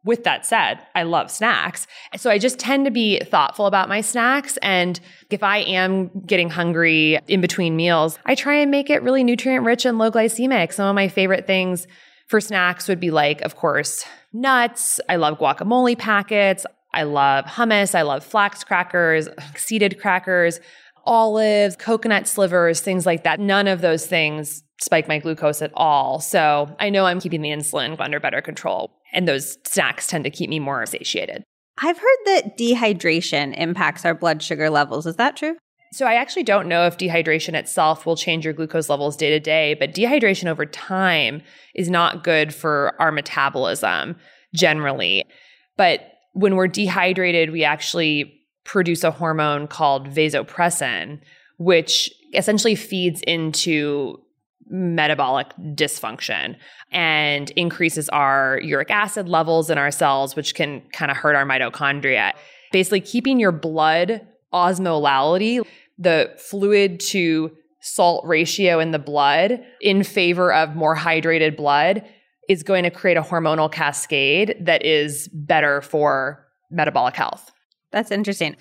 With that said, I love snacks. So I just tend to be thoughtful about my snacks. And if I am getting hungry in between meals, I try and make it really nutrient rich and low glycemic. Some of my favorite things for snacks would be like, of course, nuts. I love guacamole packets. I love hummus. I love flax crackers, seeded crackers, olives, coconut slivers, things like that. None of those things spike my glucose at all. So I know I'm keeping the insulin under better control. And those snacks tend to keep me more satiated. I've heard that dehydration impacts our blood sugar levels. Is that true? So I actually don't know if dehydration itself will change your glucose levels day to day, but dehydration over time is not good for our metabolism generally. But when we're dehydrated, we actually produce a hormone called vasopressin, which essentially feeds into metabolic dysfunction and increases our uric acid levels in our cells, which can kind of hurt our mitochondria. Basically, keeping your blood osmolality, the fluid to salt ratio in the blood, in favor of more hydrated blood, is going to create a hormonal cascade that is better for metabolic health. That's interesting.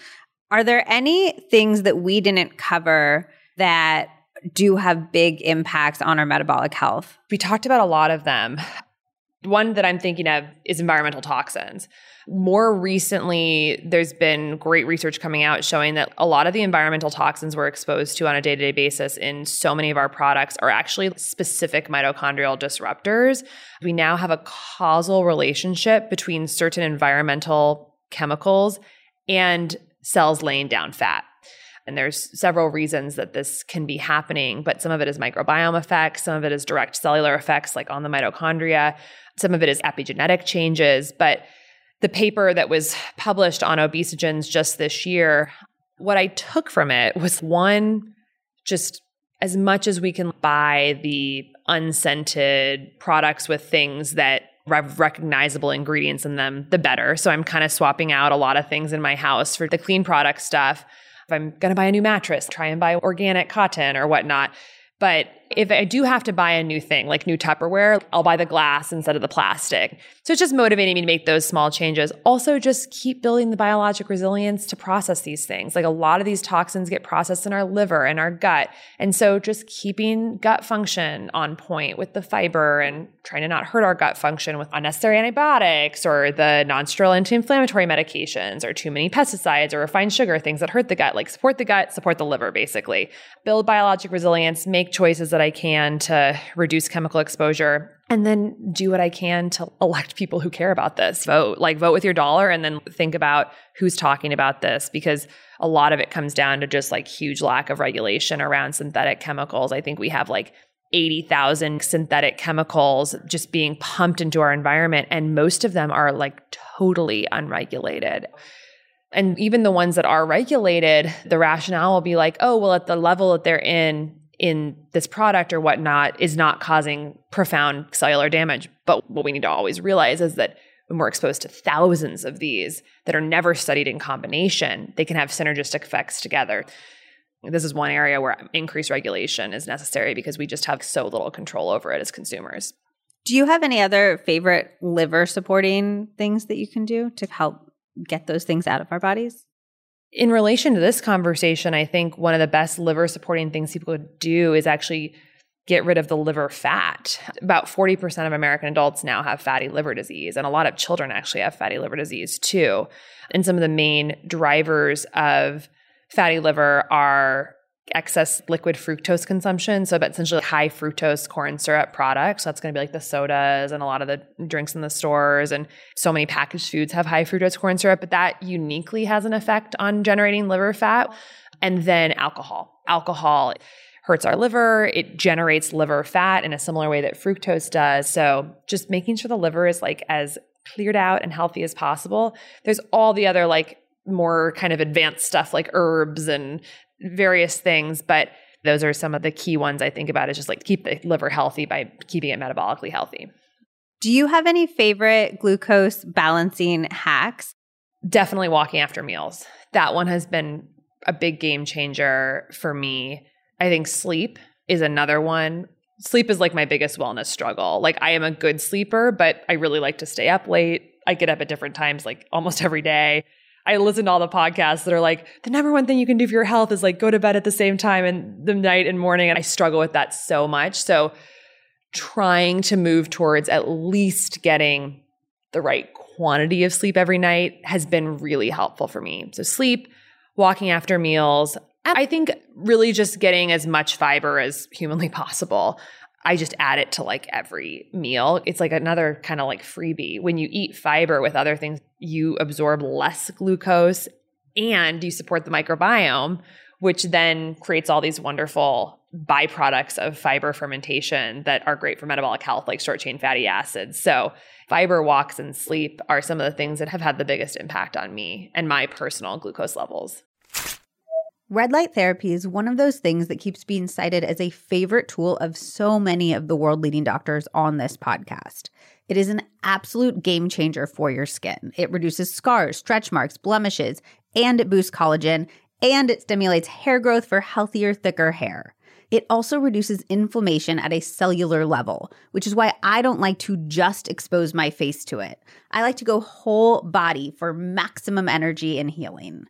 Are there any things that we didn't cover that do have big impacts on our metabolic health. We talked about a lot of them. One that I'm thinking of is environmental toxins. More recently, there's been great research coming out showing that a lot of the environmental toxins we're exposed to on a day to day basis in so many of our products are actually specific mitochondrial disruptors. We now have a causal relationship between certain environmental chemicals and cells laying down fat. And there's several reasons that this can be happening, but some of it is microbiome effects, some of it is direct cellular effects like on the mitochondria, some of it is epigenetic changes, but the paper that was published on obesogens just this year, what I took from it was one, just as much as we can buy the unscented products with things that have recognizable ingredients in them, the better. So I'm kind of swapping out a lot of things in my house for the clean product stuff. If I'm going to buy a new mattress, try and buy organic cotton or whatnot. But if I do have to buy a new thing, like new Tupperware, I'll buy the glass instead of the plastic. So it's just motivating me to make those small changes. Also, just keep building the biologic resilience to process these things. Like a lot of these toxins get processed in our liver and our gut. And so just keeping gut function on point with the fiber and trying to not hurt our gut function with unnecessary antibiotics or the non-steroidal anti-inflammatory medications or too many pesticides or refined sugar, things that hurt the gut. Like support the gut, support the liver, basically. Build biologic resilience, make choices that can to reduce chemical exposure and then do what I can to elect people who care about this. Vote, like vote with your dollar and then think about who's talking about this because a lot of it comes down to just like huge lack of regulation around synthetic chemicals. I think we have like 80,000 synthetic chemicals just being pumped into our environment and most of them are like totally unregulated. And even the ones that are regulated, the rationale will be like, oh, well, at the level that they're in, in this product or whatnot is not causing profound cellular damage. But what we need to always realize is that when we're exposed to thousands of these that are never studied in combination, they can have synergistic effects together. This is one area where increased regulation is necessary because we just have so little control over it as consumers. Do you have any other favorite liver supporting things that you can do to help get those things out of our bodies? In relation to this conversation, I think one of the best liver supporting things people could do is actually get rid of the liver fat. About 40% of American adults now have fatty liver disease, and a lot of children actually have fatty liver disease too. And some of the main drivers of fatty liver are excess liquid fructose consumption. So, essentially high fructose corn syrup products. So that's going to be like the sodas and a lot of the drinks in the stores. And so many packaged foods have high fructose corn syrup, but that uniquely has an effect on generating liver fat. And then alcohol. Alcohol hurts our liver. It generates liver fat in a similar way that fructose does. So just making sure the liver is like as cleared out and healthy as possible. There's all the other like more kind of advanced stuff like herbs and various things, but those are some of the key ones I think about is just like keep the liver healthy by keeping it metabolically healthy. Do you have any favorite glucose balancing hacks? Definitely walking after meals. That one has been a big game changer for me. I think sleep is another one. Sleep is like my biggest wellness struggle. Like I am a good sleeper, but I really like to stay up late. I get up at different times like almost every day. I listen to all the podcasts that are like, the number one thing you can do for your health is like go to bed at the same time and the night and morning. And I struggle with that so much. So trying to move towards at least getting the right quantity of sleep every night has been really helpful for me. So sleep, walking after meals, I think really just getting as much fiber as humanly possible. I just add it to like every meal. It's like another kind of like freebie. When you eat fiber with other things, you absorb less glucose and you support the microbiome, which then creates all these wonderful byproducts of fiber fermentation that are great for metabolic health, like short chain fatty acids. So, fiber walks and sleep are some of the things that have had the biggest impact on me and my personal glucose levels. Red light therapy is one of those things that keeps being cited as a favorite tool of so many of the world leading doctors on this podcast. It is an absolute game changer for your skin. It reduces scars, stretch marks, blemishes, and it boosts collagen, and it stimulates hair growth for healthier, thicker hair. It also reduces inflammation at a cellular level, which is why I don't like to just expose my face to it. I like to go whole body for maximum energy and healing.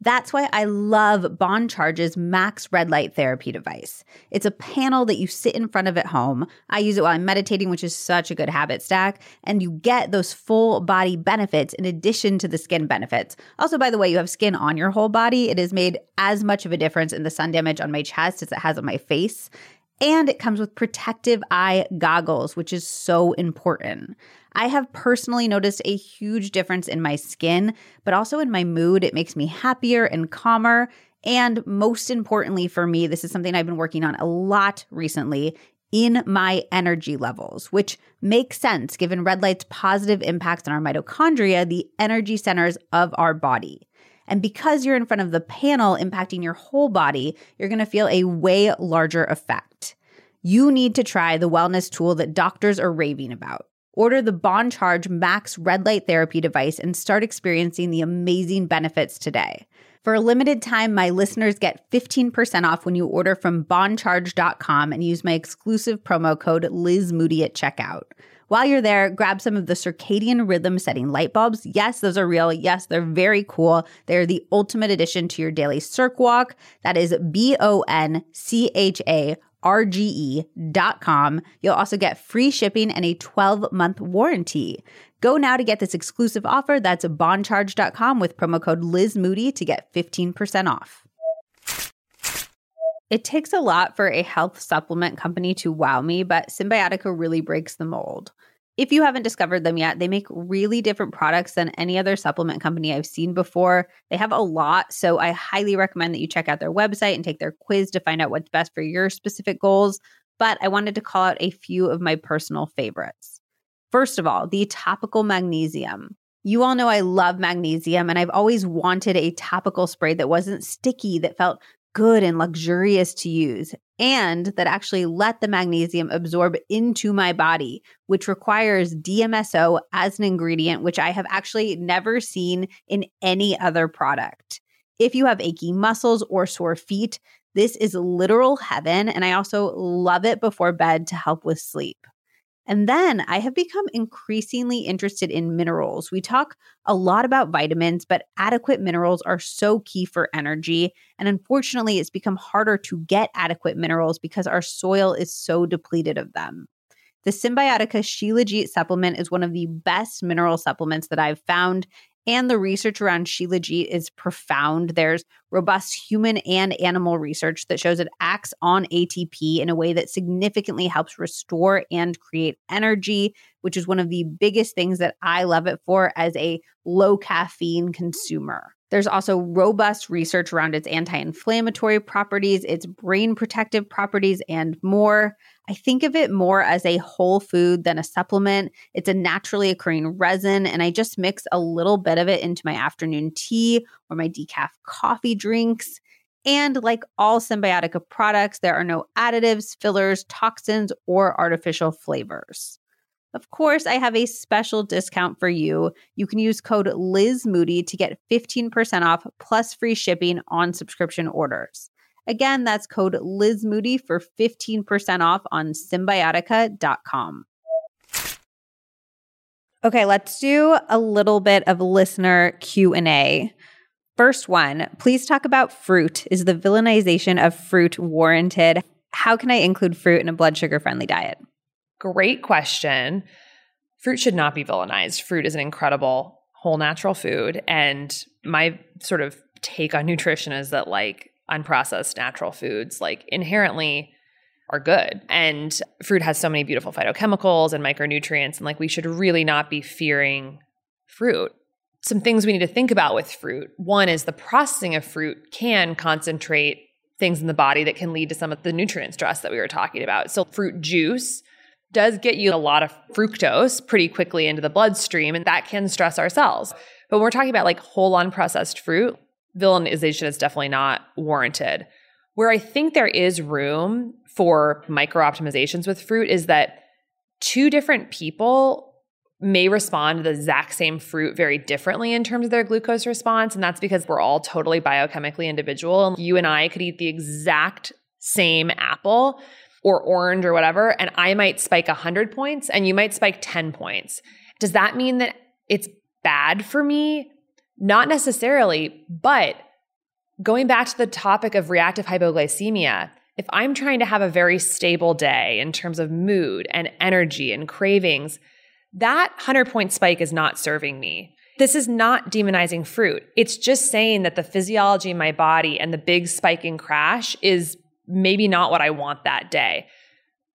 That's why I love Bon Charge's Max Red Light Therapy device. It's a panel that you sit in front of at home. I use it while I'm meditating, which is such a good habit stack. And you get those full body benefits in addition to the skin benefits. Also, by the way, you have skin on your whole body. It has made as much of a difference in the sun damage on my chest as it has on my face. And it comes with protective eye goggles, which is so important. I have personally noticed a huge difference in my skin, but also in my mood. It makes me happier and calmer. And most importantly for me, this is something I've been working on a lot recently in my energy levels, which makes sense given red light's positive impacts on our mitochondria, the energy centers of our body. And because you're in front of the panel impacting your whole body, you're to feel a way larger effect. You need to try the wellness tool that doctors are raving about. Order the Bon Charge Max Red Light Therapy device and start experiencing the amazing benefits today. For a limited time, my listeners get 15% off when you order from boncharge.com and use my exclusive promo code Liz Moody at checkout. While you're there, grab some of the circadian rhythm setting light bulbs. Yes, those are real. Yes, they're very cool. They're the ultimate addition to your daily circ walk. That is B O N C H A rge.com. You'll also get free shipping and a 12 month warranty. Go now to get this exclusive offer. That's boncharge.com with promo code Liz Moody to get 15% off. It takes a lot for a health supplement company to wow me, but Cymbiotika really breaks the mold. If you haven't discovered them yet, they make really different products than any other supplement company I've seen before. They have a lot, so I highly recommend that you check out their website and take their quiz to find out what's best for your specific goals. But I wanted to call out a few of my personal favorites. First of all, the topical magnesium. You all know I love magnesium, and I've always wanted a topical spray that wasn't sticky, that felt good and luxurious to use and that actually let the magnesium absorb into my body, which requires DMSO as an ingredient, which I have actually never seen in any other product. If you have achy muscles or sore feet, this is literal heaven. And I also love it before bed to help with sleep. And then I have become increasingly interested in minerals. We talk a lot about vitamins, but adequate minerals are so key for energy. And unfortunately, it's become harder to get adequate minerals because our soil is so depleted of them. The Cymbiotika Shilajit supplement is one of the best mineral supplements that I've found. And the research around Shilajit is profound. There's robust human and animal research that shows it acts on ATP in a way that significantly helps restore and create energy, which is one of the biggest things that I love it for as a low caffeine consumer. There's also robust research around its anti inflammatory properties, its brain protective properties, and more. I think of it more as a whole food than a supplement. It's a naturally occurring resin, and I just mix a little bit of it into my afternoon tea or my decaf coffee drinks. And like all Cymbiotika products, there are no additives, fillers, toxins, or artificial flavors. Of course, I have a special discount for you. You can use code Liz Moody to get 15% off plus free shipping on subscription orders. Again, that's code Liz Moody for 15% off on cymbiotika.com. Okay, let's do a little bit of listener Q&A. First one, please talk about fruit. Is the villainization of fruit warranted? How can I include fruit in a blood sugar friendly diet? Great question. Fruit should not be villainized. Fruit is an incredible whole natural food and my sort of take on nutrition is that like unprocessed natural foods like inherently are good. And fruit has so many beautiful phytochemicals and micronutrients and like we should really not be fearing fruit. Some things we need to think about with fruit. One is the processing of fruit can concentrate things in the body that can lead to some of the nutrient stress that we were talking about. So fruit juice does get you a lot of fructose pretty quickly into the bloodstream and that can stress our cells. But when we're talking about like whole unprocessed fruit, villainization is definitely not warranted. Where I think there is room for micro optimizations with fruit is that two different people may respond to the exact same fruit very differently in terms of their glucose response. And that's because we're all totally biochemically individual. You and I could eat the exact same apple or orange or whatever, and I might spike 100 points and you might spike 10 points. Does that mean that it's bad for me? Not necessarily, but going back to the topic of reactive hypoglycemia, if I'm trying to have a very stable day in terms of mood and energy and cravings, that 100 point spike is not serving me. This is not demonizing fruit. It's just saying that the physiology in my body and the big spike and crash is maybe not what I want that day.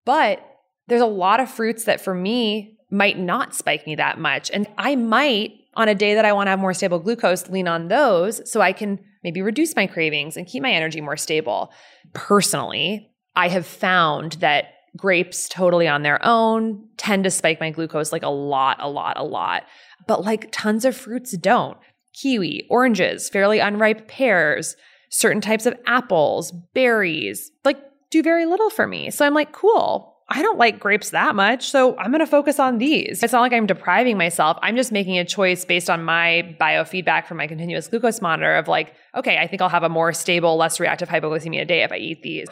But there's a lot of fruits that for me might not spike me that much. And I might, on a day that I want to have more stable glucose, lean on those so I can maybe reduce my cravings and keep my energy more stable. Personally, I have found that grapes totally on their own tend to spike my glucose like a lot, a lot, a lot. But like tons of fruits don't. Kiwi, oranges, fairly unripe pears, certain types of apples, berries, like do very little for me. So I'm like, cool. I don't like grapes that much, so I'm going to focus on these. It's not like I'm depriving myself. I'm just making a choice based on my biofeedback from my continuous glucose monitor of like, okay, I think I'll have a more stable, less reactive hypoglycemia day if I eat these.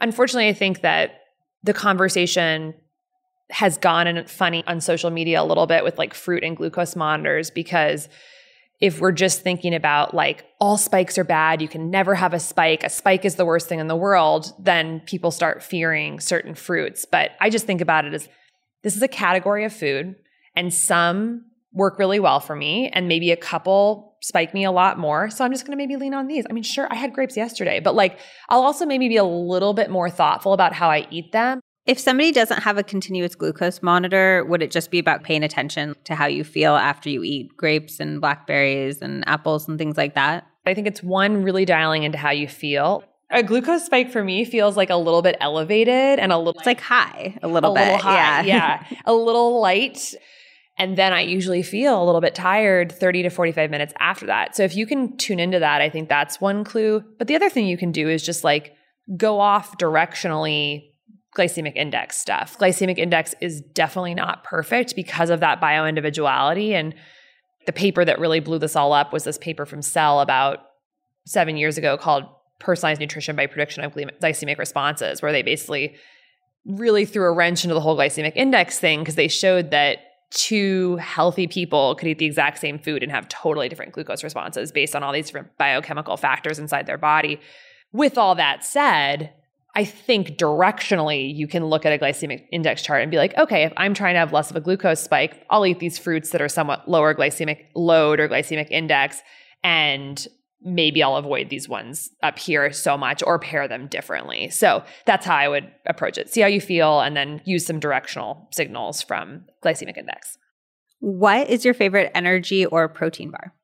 Unfortunately, I think that the conversation has gone and funny on social media a little bit with like fruit and glucose monitors because if we're just thinking about like all spikes are bad, you can never have a spike, a spike is the worst thing in the world, then people start fearing certain fruits. But I just think about it as this is a category of food, and some work really well for me, and maybe a couple spike me a lot more. So I'm just gonna maybe lean on these. I mean, sure, I had grapes yesterday, but like I'll also maybe be a little bit more thoughtful about how I eat them if somebody doesn't have a continuous glucose monitor, would it just be about paying attention to how you feel after you eat grapes and blackberries and apples and things like that? I think it's one really dialing into how you feel. A glucose spike for me feels like a little bit elevated and a little It's like high a little a bit. Little high, yeah. yeah. A little light. And then I usually feel a little bit tired 30 to 45 minutes after that. So if you can tune into that, I think that's one clue. But the other thing you can do is just like go off directionally glycemic index stuff. Glycemic index is definitely not perfect because of that bioindividuality. And the paper that really blew this all up was this paper from Cell about seven years ago called Personalized Nutrition by Prediction of Glycemic Responses, where they basically really threw a wrench into the whole glycemic index thing because they showed that two healthy people could eat the exact same food and have totally different glucose responses based on all these different biochemical factors inside their body. With all that said, I think directionally you can look at a glycemic index chart and be like, okay, if I'm trying to have less of a glucose spike, I'll eat these fruits that are somewhat lower glycemic load or glycemic index, and maybe I'll avoid these ones up here so much or pair them differently. So that's how I would approach it. See how you feel and then use some directional signals from glycemic index. What is your favorite energy or protein bar?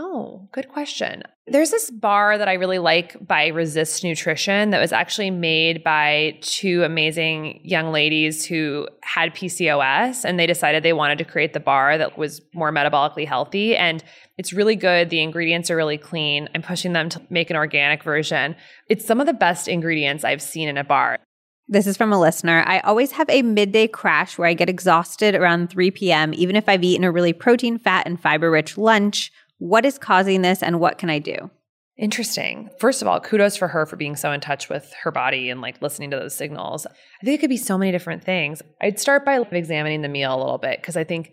Oh, good question. There's this bar that I really like by Resist Nutrition that was actually made by two amazing young ladies who had PCOS and they decided they wanted to create the bar that was more metabolically healthy. And it's really good. The ingredients are really clean. I'm pushing them to make an organic version. It's some of the best ingredients I've seen in a bar. This is from a listener. I always have a midday crash where I get exhausted around 3 p.m., even if I've eaten a really protein, fat, and fiber rich lunch what is causing this and what can I do? Interesting. First of all, kudos for her for being so in touch with her body and like listening to those signals. I think it could be so many different things. I'd start by examining the meal a little bit because I think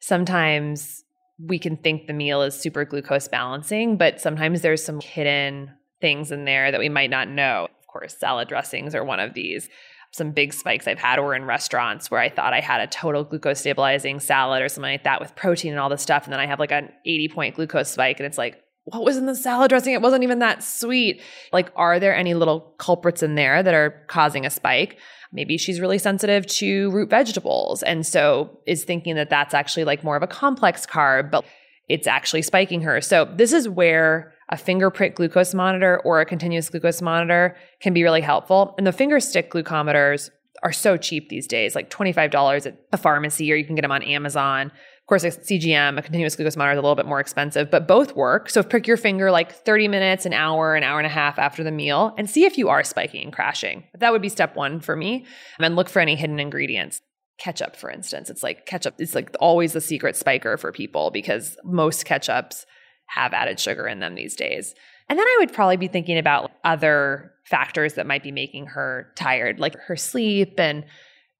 sometimes we can think the meal is super glucose balancing, but sometimes there's some hidden things in there that we might not know. Of course, salad dressings are one of these some big spikes I've had were in restaurants where I thought I had a total glucose stabilizing salad or something like that with protein and all this stuff. And then I have like an 80 point glucose spike and it's like, what was in the salad dressing? It wasn't even that sweet. Like, are there any little culprits in there that are causing a spike? Maybe she's really sensitive to root vegetables. And so is thinking that that's actually like more of a complex carb, but it's actually spiking her. So this is where a finger prick glucose monitor or a continuous glucose monitor can be really helpful. And the finger stick glucometers are so cheap these days, like $25 at a pharmacy, or you can get them on Amazon. Of course, a CGM, a continuous glucose monitor, is a little bit more expensive, but both work. So prick your finger like 30 minutes, an hour, an hour and a half after the meal and see if you are spiking and crashing. That would be step one for me. And look for any hidden ingredients ketchup for instance it's like ketchup it's like always the secret spiker for people because most ketchups have added sugar in them these days. And then I would probably be thinking about other factors that might be making her tired, like her sleep and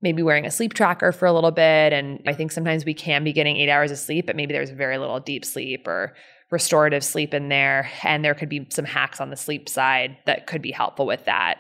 maybe wearing a sleep tracker for a little bit. And I think sometimes we can be getting eight hours of sleep, but maybe there's very little deep sleep or restorative sleep in there. And there could be some hacks on the sleep side that could be helpful with that.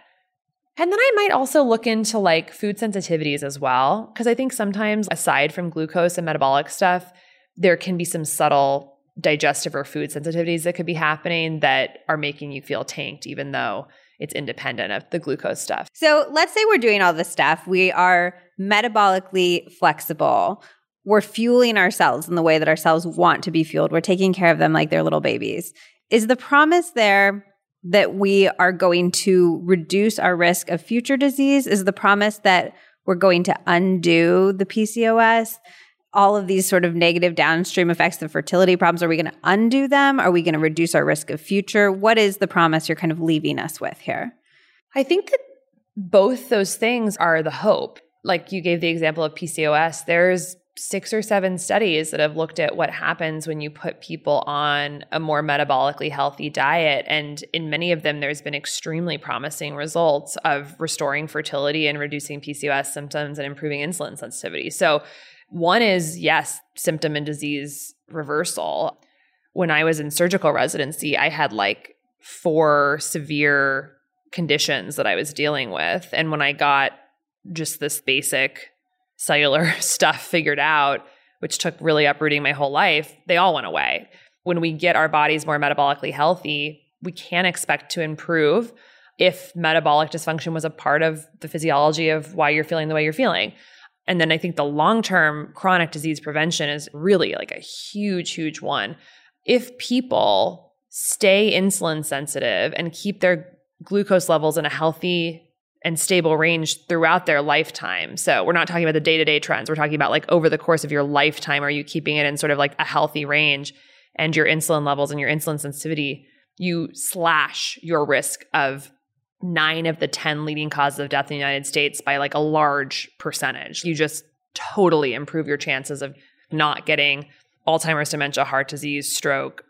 And then I might also look into like food sensitivities as well. Cause I think sometimes, aside from glucose and metabolic stuff, there can be some subtle digestive or food sensitivities that could be happening that are making you feel tanked, even though it's independent of the glucose stuff. So let's say we're doing all this stuff. We are metabolically flexible. We're fueling ourselves in the way that our cells want to be fueled. We're taking care of them like they're little babies. Is the promise there that we are going to reduce our risk of future disease? Is the promise that we're going to undo the PCOS? All of these sort of negative downstream effects of fertility problems are we going to undo them are we going to reduce our risk of future what is the promise you're kind of leaving us with here i think that both those things are the hope like you gave the example of pcos there's six or seven studies that have looked at what happens when you put people on a more metabolically healthy diet. And in many of them, there's been extremely promising results of restoring fertility and reducing PCOS symptoms and improving insulin sensitivity. So, one is, yes, symptom and disease reversal. When I was in surgical residency, I had like four severe conditions that I was dealing with. And when I got just this basic cellular stuff figured out, which took really uprooting my whole life, they all went away. When we get our bodies more metabolically healthy, we can expect to improve if metabolic dysfunction was a part of the physiology of why you're feeling the way you're feeling. And then I think the long term chronic disease prevention is really like a huge, huge one. If people stay insulin sensitive and keep their glucose levels in a healthy and stable range throughout their lifetime. So we're not talking about the day to day trends. We're talking about like over the course of your lifetime, are you keeping it in sort of like a healthy range and your insulin levels and your insulin sensitivity? You slash your risk of nine of the 10 leading causes of death in the United States by like a large percentage. You just totally improve your chances of not getting Alzheimer's, dementia, heart disease, stroke,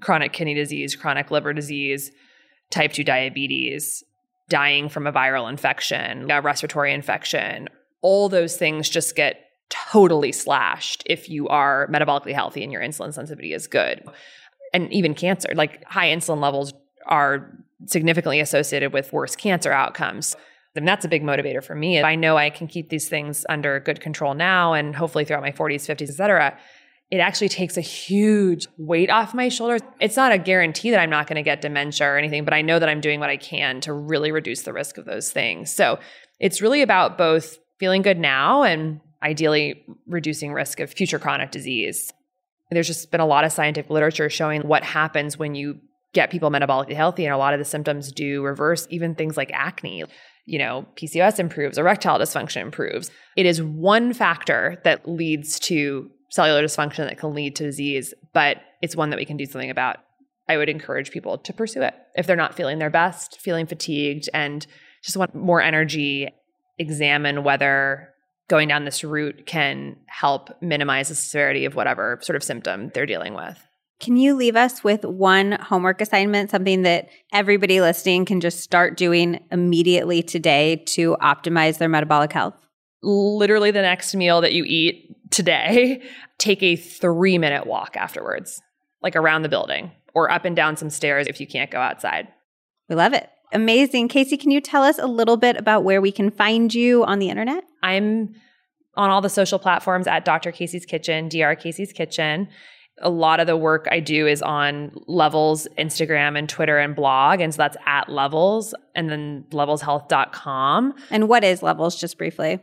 chronic kidney disease, chronic liver disease, type 2 diabetes, dying from a viral infection, a respiratory infection, all those things just get totally slashed if you are metabolically healthy and your insulin sensitivity is good. And even cancer, like high insulin levels are significantly associated with worse cancer outcomes. And that's a big motivator for me. I know I can keep these things under good control now and hopefully throughout my 40s, 50s, et cetera it actually takes a huge weight off my shoulders. It's not a guarantee that I'm not going to get dementia or anything, but I know that I'm doing what I can to really reduce the risk of those things. So it's really about both feeling good now and ideally reducing risk of future chronic disease. There's just been a lot of scientific literature showing what happens when you get people metabolically healthy, and a lot of the symptoms do reverse, even things like acne. You know, PCOS improves, erectile dysfunction improves. It is one factor that leads to cellular dysfunction that can lead to disease, but it's one that we can do something about. I would encourage people to pursue it if they're not feeling their best, feeling fatigued, and just want more energy. Examine whether going down this route can help minimize the severity of whatever sort of symptom they're dealing with. Can you leave us with one homework assignment, something that everybody listening can just start doing immediately today to optimize their metabolic health? Literally, the next meal that you eat today, take a three minute walk afterwards, like around the building or up and down some stairs if you can't go outside. We love it. Amazing. Casey, can you tell us a little bit about where we can find you on the internet? I'm on all the social platforms at Dr. Casey's Kitchen, Dr. Casey's Kitchen. A lot of the work I do is on Levels, Instagram, and Twitter and blog. And so that's at Levels and then levelshealth.com. And what is Levels, just briefly?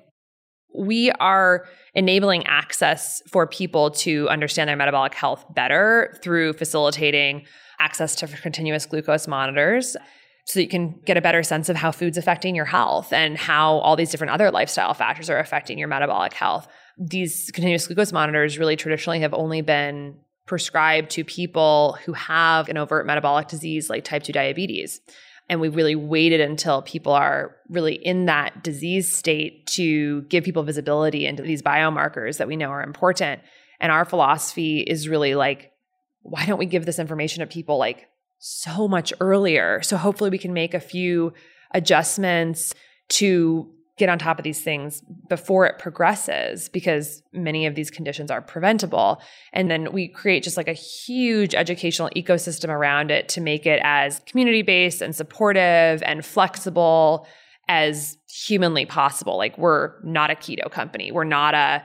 we are enabling access for people to understand their metabolic health better through facilitating access to continuous glucose monitors so you can get a better sense of how food's affecting your health and how all these different other lifestyle factors are affecting your metabolic health. These continuous glucose monitors really traditionally have only been prescribed to people who have an overt metabolic disease like type 2 diabetes and we really waited until people are really in that disease state to give people visibility into these biomarkers that we know are important. And our philosophy is really like, why don't we give this information to people like so much earlier? So hopefully we can make a few adjustments to get on top of these things before it progresses because many of these conditions are preventable. And then we create just like a huge educational ecosystem around it to make it as community based and supportive and flexible as humanly possible. Like we're not a keto company. We're not a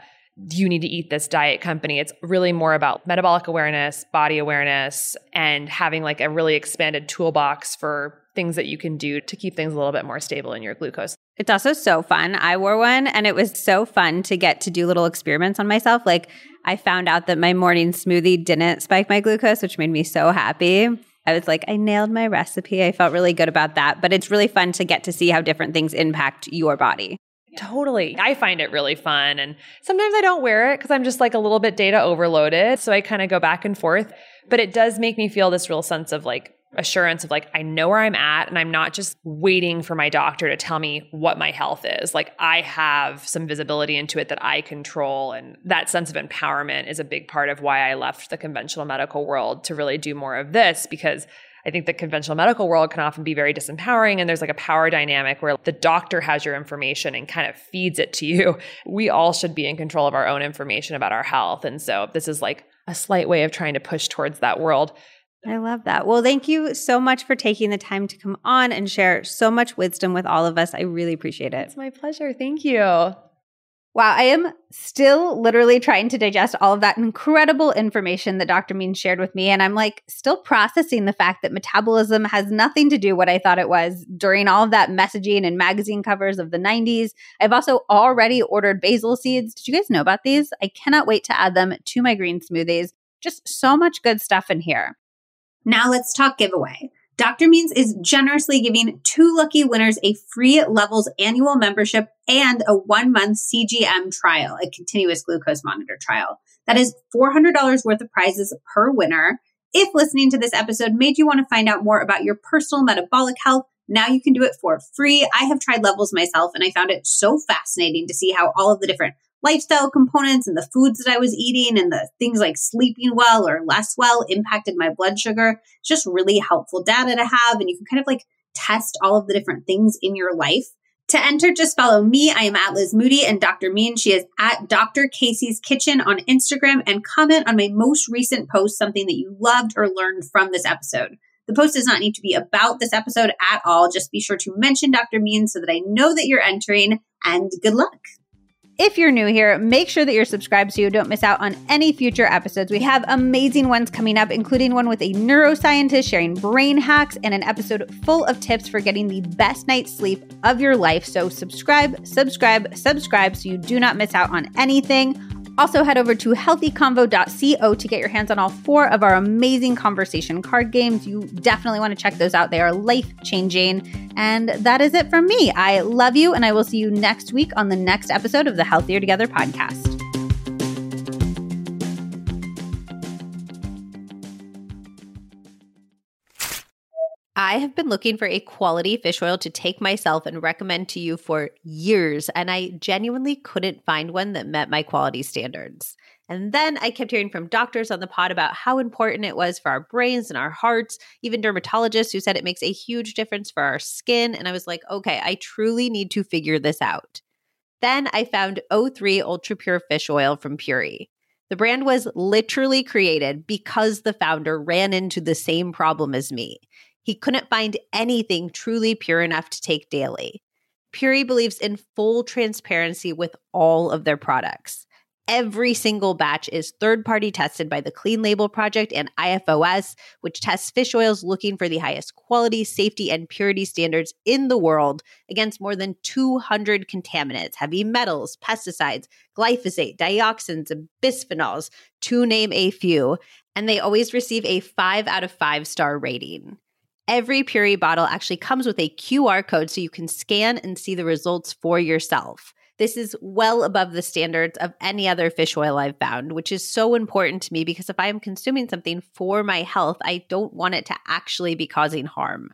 you need to eat this diet company. It's really more about metabolic awareness, body awareness, and having like a really expanded toolbox for things that you can do to keep things a little bit more stable in your glucose. It's also so fun. I wore one and it was so fun to get to do little experiments on myself. Like I found out that my morning smoothie didn't spike my glucose, which made me so happy. I was like, I nailed my recipe. I felt really good about that. But it's really fun to get to see how different things impact your body. Totally. I find it really fun. And sometimes I don't wear it because I'm just like a little bit data overloaded. So I kind of go back and forth. But it does make me feel this real sense of like assurance of like, I know where I'm at and I'm not just waiting for my doctor to tell me what my health is. Like I have some visibility into it that I control. And that sense of empowerment is a big part of why I left the conventional medical world to really do more of this because I think the conventional medical world can often be very disempowering and there's like a power dynamic where the doctor has your information and kind of feeds it to you. We all should be in control of our own information about our health. And so this is like a slight way of trying to push towards that world. I love that. Well, thank you so much for taking the time to come on and share so much wisdom with all of us. I really appreciate it. It's my pleasure. Thank you. Wow, I am still literally trying to digest all of that incredible information that Dr. Means shared with me. And I'm like still processing the fact that metabolism has nothing to do what I thought it was during all of that messaging and magazine covers of the 90s. I've also already ordered basil seeds. Did you guys know about these? I cannot wait to add them to my green smoothies. Just so much good stuff in here. Now let's talk giveaway. Dr. Means is generously giving two lucky winners a free Levels annual membership and a one month CGM trial, a continuous glucose monitor trial. That is $400 worth of prizes per winner. If listening to this episode made you want to find out more about your personal metabolic health, now you can do it for free. I have tried levels myself and I found it so fascinating to see how all of the different lifestyle components and the foods that I was eating and the things like sleeping well or less well impacted my blood sugar. It's just really helpful data to have. And you can kind of like test all of the different things in your life. To enter, just follow me. I am at Liz Moody and Dr. Mean. She is at Dr. Casey's Kitchen on Instagram and comment on my most recent post, something that you loved or learned from this episode. The post does not need to be about this episode at all. Just be sure to mention Dr. Mean so that I know that you're entering and good luck. If you're new here, make sure that you're subscribed so you don't miss out on any future episodes. We have amazing ones coming up, including one with a neuroscientist sharing brain hacks and an episode full of tips for getting the best night's sleep of your life. So, subscribe, subscribe, subscribe so you do not miss out on anything. Also, head over to healthyconvo.co to get your hands on all four of our amazing conversation card games. You definitely want to check those out. They are life changing. And that is it from me. I love you, and I will see you next week on the next episode of the Healthier Together podcast. I have been looking for a quality fish oil to take myself and recommend to you for years, and I genuinely couldn't find one that met my quality standards. And then I kept hearing from doctors on the pod about how important it was for our brains and our hearts, even dermatologists who said it makes a huge difference for our skin. And I was like, okay, I truly need to figure this out. Then I found O3 Ultra Pure Fish Oil from Puori. The brand was literally created because the founder ran into the same problem as me. He couldn't find anything truly pure enough to take daily. Puori believes in full transparency with all of their products. Every single batch is third party tested by the Clean Label Project and IFOS, which tests fish oils looking for the highest quality, safety, and purity standards in the world against more than 200 contaminants, heavy metals, pesticides, glyphosate, dioxins, and bisphenols, to name a few. And they always receive a five out of five star rating. Every Puori bottle actually comes with a QR code so you can scan and see the results for yourself. This is well above the standards of any other fish oil I've found, which is so important to me because if I am consuming something for my health, I don't want it to actually be causing harm.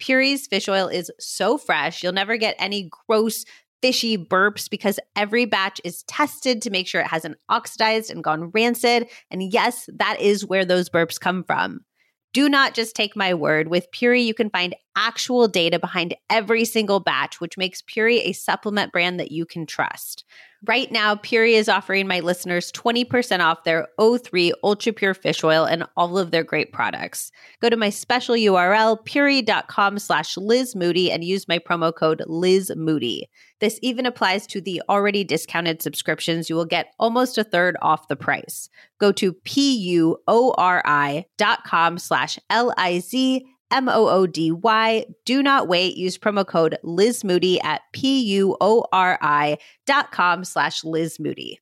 Puori's fish oil is so fresh, you'll never get any gross, fishy burps because every batch is tested to make sure it hasn't oxidized and gone rancid. And yes, that is where those burps come from. Do not just take my word. With Puori, you can find actual data behind every single batch, which makes Puori a supplement brand that you can trust. Right now, Puori is offering my listeners 20% off their O3 Ultra Pure Fish Oil and all of their great products. Go to my special URL, puori.com slash Liz Moody, and use my promo code Liz Moody. This even applies to the already discounted subscriptions. You will get almost a third off the price. Go to P-U-O-R-I dot com slash L-I-Z M O O D Y. Do not wait. Use promo code Liz Moody at P U O R I dot com slash Liz Moody.